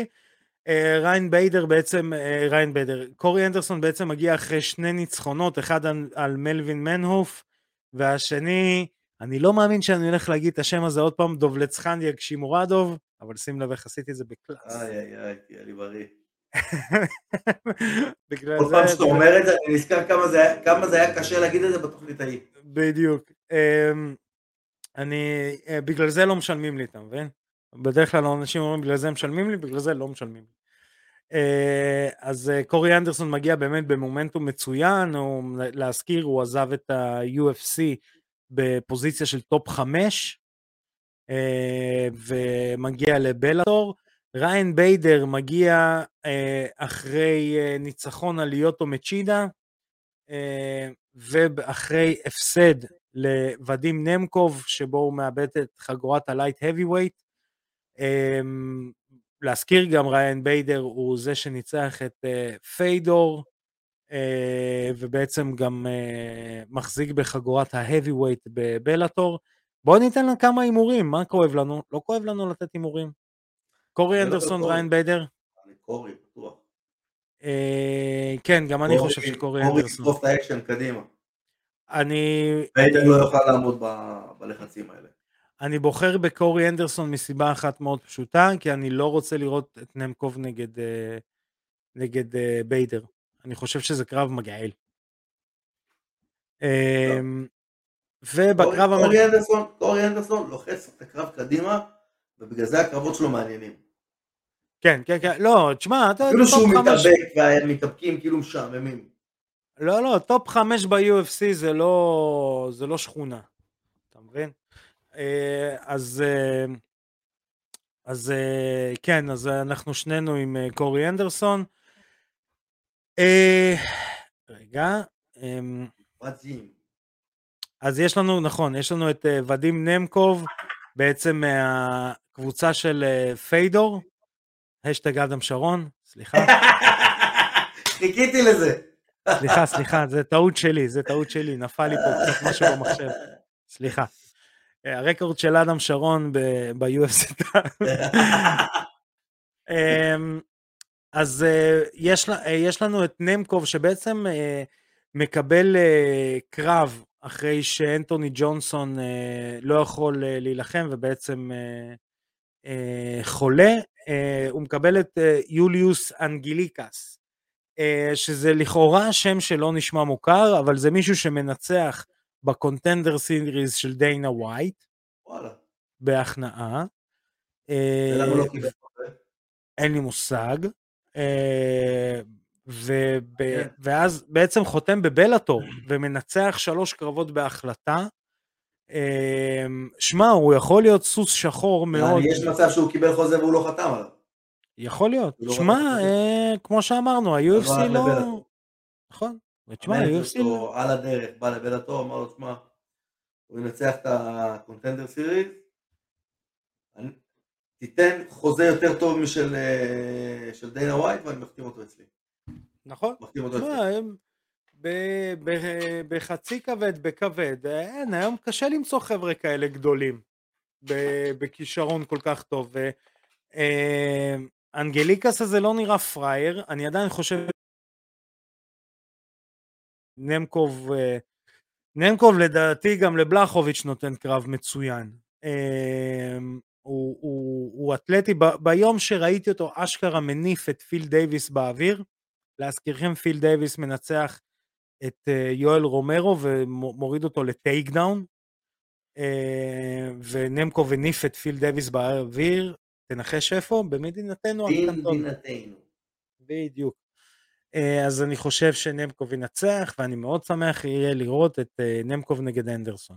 אה, ריין ביידר בעצם, אה, ריין ביידר, קורי אנדרסון בעצם מגיע אחרי שני ניצחונות, אחד על, על מלווין מנהוף, והשני, אני לא מאמין שאני הולך להגיד את השם הזה עוד פעם, דובלצחניה כשימורדוב, אבל שים לב איך עשיתי את זה בקלאס. איי איי איי, תהיה לי בריא. בגלל כל פעם שאתה אומר את זה, אני נזכר כמה זה, כמה זה היה קשה להגיד את זה בתוכנית ההיא. בדיוק. אמ, אני, אה, בגלל זה לא משלמים לי, אתה מבין? בדרך כלל אנשים אומרים בגלל זה משלמים לי, בגלל זה לא משלמים לי. אה, אז אה, קורי אנדרסון מגיע באמת במומנטום מצוין, הוא, להזכיר, הוא עזב את ה-UFC בפוזיציה של טופ 5, אה, ומגיע לבלאטור. ריין ביידר מגיע אחרי ניצחון על יוטו מצ'ידה, ואחרי הפסד לוואדים נמקוב, שבו הוא מאבד את חגורת ה light heavyweight. להזכיר גם ריין ביידר הוא זה שניצח את אה, פיודור אה, ובעצם גם אה, מחזיק בחגורת ה heavyweight בבלאטור. בואו ניתן לה כמה הימורים, מה כואב לנו? לא כואב לנו לתת הימורים. קורי לא אנדרסון, ריין ביידר? קורי, בטוח. כן, גם אני חושב שקורי אנדרסון. קורי יתקוף את האקשן קדימה. אני... ביידר לא יוכל לעמוד בלחצים האלה. אני בוחר בקורי אנדרסון מסיבה אחת מאוד פשוטה, כי אני לא רוצה לראות את נמקוב נגד, אה, נגד אה, ביידר. אני חושב שזה קרב מגעיל. אמ, ובקרב המרכזי... קורי אנדרסון, קורי אנדרסון לוחץ את הקרב קדימה, ובגלל זה הקרבות שלו מעניינים. כן, כן, כן, לא, תשמע, אתה... אפילו שהוא מתאבק, והמתאבקים כאילו משעממים. לא, לא, טופ חמש ב-UFC זה לא, זה לא שכונה, אתה מבין? אה, אז אה, אז אה, כן, אז אנחנו שנינו עם קורי אנדרסון. רגע. אמ, אז יש לנו, נכון, יש לנו את ודים נמקוב, בעצם מהקבוצה של פיידור, השטג אדם שרון, סליחה. חיכיתי לזה. סליחה, סליחה, זה טעות שלי, זה טעות שלי, נפל לי פה קצת משהו במחשב. סליחה. אה, הרקורד של אדם שרון ב-UFC. אמ, אז אה, יש, אה, יש לנו את נמקוב שבעצם מקבל קרב אחרי שאנטוני ג'ונסון לא יכול להילחם ובעצם חולה, הוא מקבל את יוליוס אנגיליקס, שזה לכאורה שם שלא נשמע מוכר, אבל זה מישהו שמנצח בקונטנדר סיריז של דיינה ווייט. וואלה. בהכנעה. ולמה לא קיבל? אין לי מושג. אה, וב... כן. ואז בעצם חותם בבלאטור ומנצח שלוש קרבות בהחלטה. אה, שמע, הוא יכול להיות סוס שחור מאוד. יש מצב שהוא קיבל חוזה והוא לא חתם עליו. יכול להיות. לא שמע, אה, כמו שאמרנו, ה-UFC לא... נכון. ותשמע, UFC לא... על הדרך, בא לבלאטור, אמר לו, תשמע, הוא ינצח את הקונטנדר סיריז, תיתן חוזה יותר טוב משל אה, דיינה ווייט ואני מחתים אותו אצלי. נכון. מחתים אותו אצלי. בחצי כבד, בכבד, אין, היום קשה למצוא חבר'ה כאלה גדולים בכישרון כל כך טוב. אה, אנגליקס הזה לא נראה פראייר, אני עדיין חושב נמקוב, אה, נמקוב לדעתי גם לבלחוביץ' נותן קרב מצוין. אמ, הוא, הוא, הוא אתלטי, ב, ביום שראיתי אותו אשכרה מניף את פיל דייוויס באוויר, להזכירכם פיל דייוויס מנצח את אה, יואל רומרו ומוריד אותו ל takedown, אה, ונמקוב הניף את פיל דייוויס באוויר, תנחש איפה? במדינתנו הקטנטון. בדיוק. אה, אז אני חושב שנמקוב ינצח, ואני מאוד שמח יהיה לראות את נמקוב נגד אנדרסון.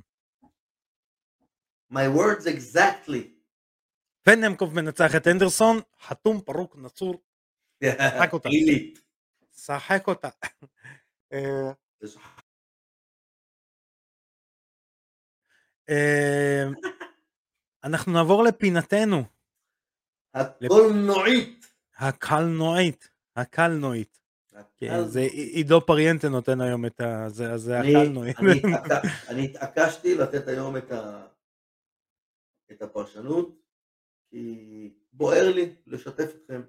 My words exactly. ונמקוב מנצח את אנדרסון, חתום, פרוק, נצור. שחק אותה. שחק אותה. אנחנו נעבור לפינתנו. הקולנועית. הקלנועית. הקלנועית. כן, זה עידו פריאנטה נותן היום את ה... זה, הקלנועית. אני התעקשתי לתת היום את הפרשנות, כי בוער לי לשתף אתכם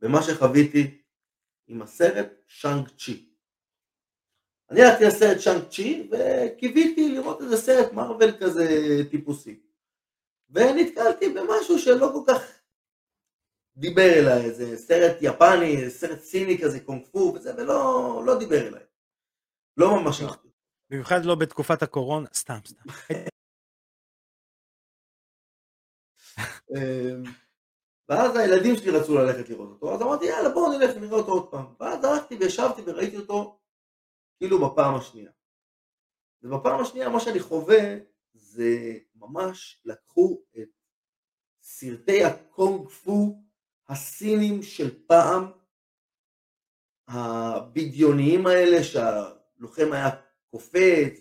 במה שחוויתי עם הסרט שאנג צ'י. אני הלכתי לסרט שאנג צ'י וקיוויתי לראות איזה סרט מרוויל כזה טיפוסי. ונתקלתי במשהו שלא כל כך דיבר אליי, איזה סרט יפני, סרט סיני כזה, קונג פו וזה, ולא לא דיבר אליי. לא ממש אהבתי. במיוחד לא בתקופת הקורונה, סתם, סתם. אמ, ואז הילדים שלי רצו ללכת לראות אותו, אז אמרתי, יאללה, בואו נלך ונראה אותו עוד פעם. ואז הלכתי וישבתי וראיתי אותו כאילו בפעם השנייה. ובפעם השנייה מה שאני חווה זה ממש לקחו את סרטי הקונג פו הסינים של פעם, הבדיוניים האלה שהלוחם היה קופץ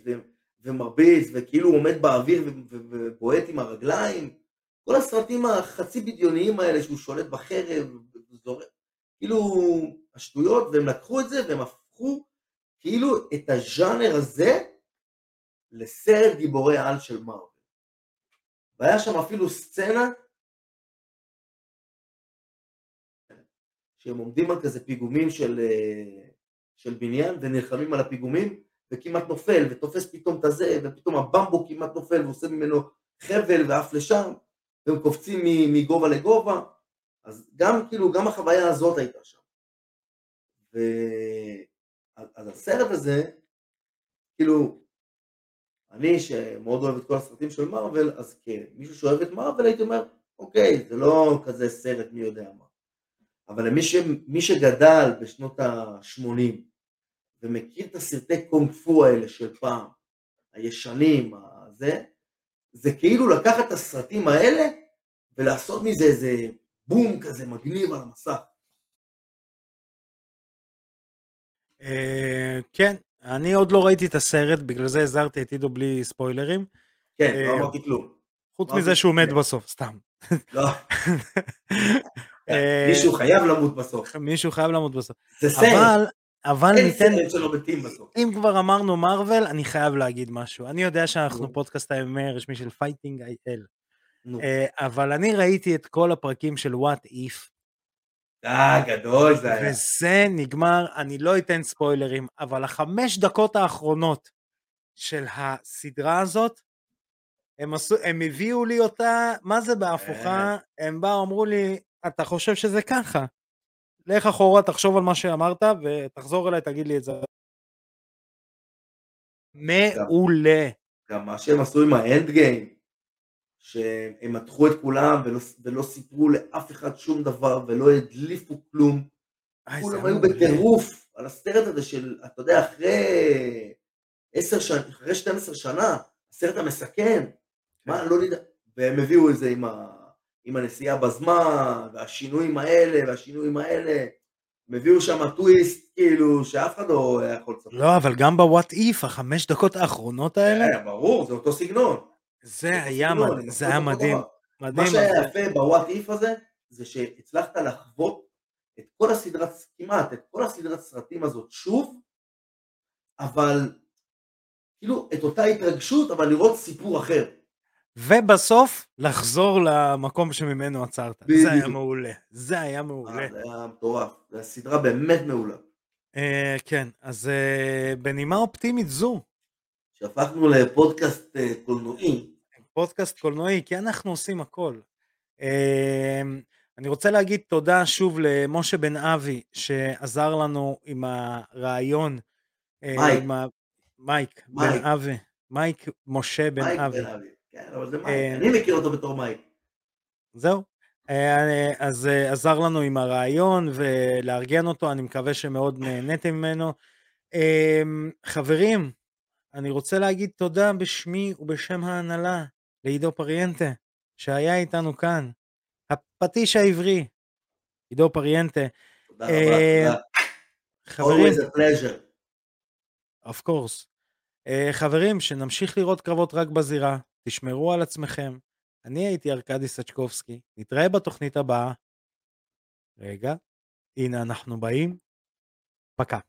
ומרביץ וכאילו הוא עומד באוויר ובועט עם הרגליים, כל הסרטים החצי בדיוניים האלה שהוא שולט בחרב, כאילו השטויות, והם לקחו את זה והם הפכו כאילו את הז'אנר הזה לסרט גיבורי על של מרוויל. והיה שם אפילו סצנה שהם עומדים על כזה פיגומים של, אה, של בניין ונלחמים על הפיגומים וכמעט נופל ותופס פתאום את הזה ופתאום הבמבו כמעט נופל ועושה ממנו חבל ועף לשם והם קופצים מגובה לגובה אז גם כאילו גם החוויה הזאת הייתה שם ו... אז הסרט הזה כאילו אני שמאוד אוהב את כל הסרטים של מארוול אז כמישהו שאוהב את מארוול הייתי אומר אוקיי זה לא כזה סרט מי יודע מה אבל למי ש, מי שגדל בשנות ה-80 ומכיר את הסרטי קונג פו האלה של פעם, הישנים, הזה, זה כאילו לקחת את הסרטים האלה ולעשות מזה איזה בום כזה מגניב על המסך. כן, אני עוד לא ראיתי את הסרט, בגלל זה הזהרתי את עידו בלי ספוילרים. כן, לא אה, אמרתי כלום. חוץ מזה שהוא מת בסוף, סתם. לא. אה, מישהו חייב למות בסוף. מישהו חייב למות בסוף. זה סרט. אבל, ניתן... אין סרט שלא מתים בסוף. אם כבר אמרנו מארוול, אני חייב להגיד משהו. אני יודע שאנחנו פודקאסט המאי הרשמי של פייטינג איי-אל. אה, אבל אני ראיתי את כל הפרקים של What If. אה, גדול זה היה. וזה נגמר, אני לא אתן ספוילרים, אבל החמש דקות האחרונות של הסדרה הזאת, הם, עשו, הם הביאו לי אותה, מה זה בהפוכה? אה. הם באו, אמרו לי, אתה חושב שזה ככה. לך אחורה, תחשוב על מה שאמרת, ותחזור אליי, תגיד לי את זה. מעולה. גם מה שהם עשו עם האנד גיים, שהם מתחו את כולם ולא, ולא סיפרו לאף אחד שום דבר ולא הדליפו כלום. כולם היו בטירוף על הסרט הזה של, אתה יודע, אחרי עשר שנה, אחרי 12 שנה, הסרט המסכן, מה, כן. לא נדע, והם הביאו את זה עם ה... עם הנסיעה בזמן, והשינויים האלה, והשינויים האלה, הם הביאו שם טוויסט, כאילו, שאף אחד לא יכול לספר. לא, אבל גם בוואט איף, החמש דקות האחרונות האלה... כן, ברור, זה אותו סגנון. זה היה מדהים, זה היה מדהים. מה שהיה יפה בוואט איף הזה, זה שהצלחת לחוות את כל הסדרת, כמעט את כל הסדרת סרטים הזאת שוב, אבל כאילו את אותה התרגשות, אבל לראות סיפור אחר. ובסוף לחזור למקום שממנו עצרת. בדיוק. זה היה מעולה. זה היה מעולה. אה, זה היה מטורף. זו סדרה באמת מעולה. Uh, כן, אז uh, בנימה אופטימית זו. שהפכנו לפודקאסט uh, קולנועי. פודקאסט קולנועי, כי אנחנו עושים הכל. Uh, אני רוצה להגיד תודה שוב למשה בן אבי, שעזר לנו עם הרעיון. מייק. עם ה... מייק, מייק. בן אבי. מייק משה בן מייק אבי. בן אבי. כן, אבל זה מייק, אה, אני מכיר אותו בתור מייק. זהו. אה, אז אה, עזר לנו עם הרעיון ולארגן אותו, אני מקווה שמאוד נהניתם ממנו. חברים, אני רוצה להגיד תודה בשמי ובשם ההנהלה לעידו פריאנטה, שהיה איתנו כאן. הפטיש העברי, עידו פריאנטה. תודה רבה, תודה. חברים, always a pleasure. of course. Uh, חברים, שנמשיך לראות קרבות רק בזירה, תשמרו על עצמכם. אני הייתי ארכדי סצ'קובסקי, נתראה בתוכנית הבאה. רגע, הנה אנחנו באים. פקע.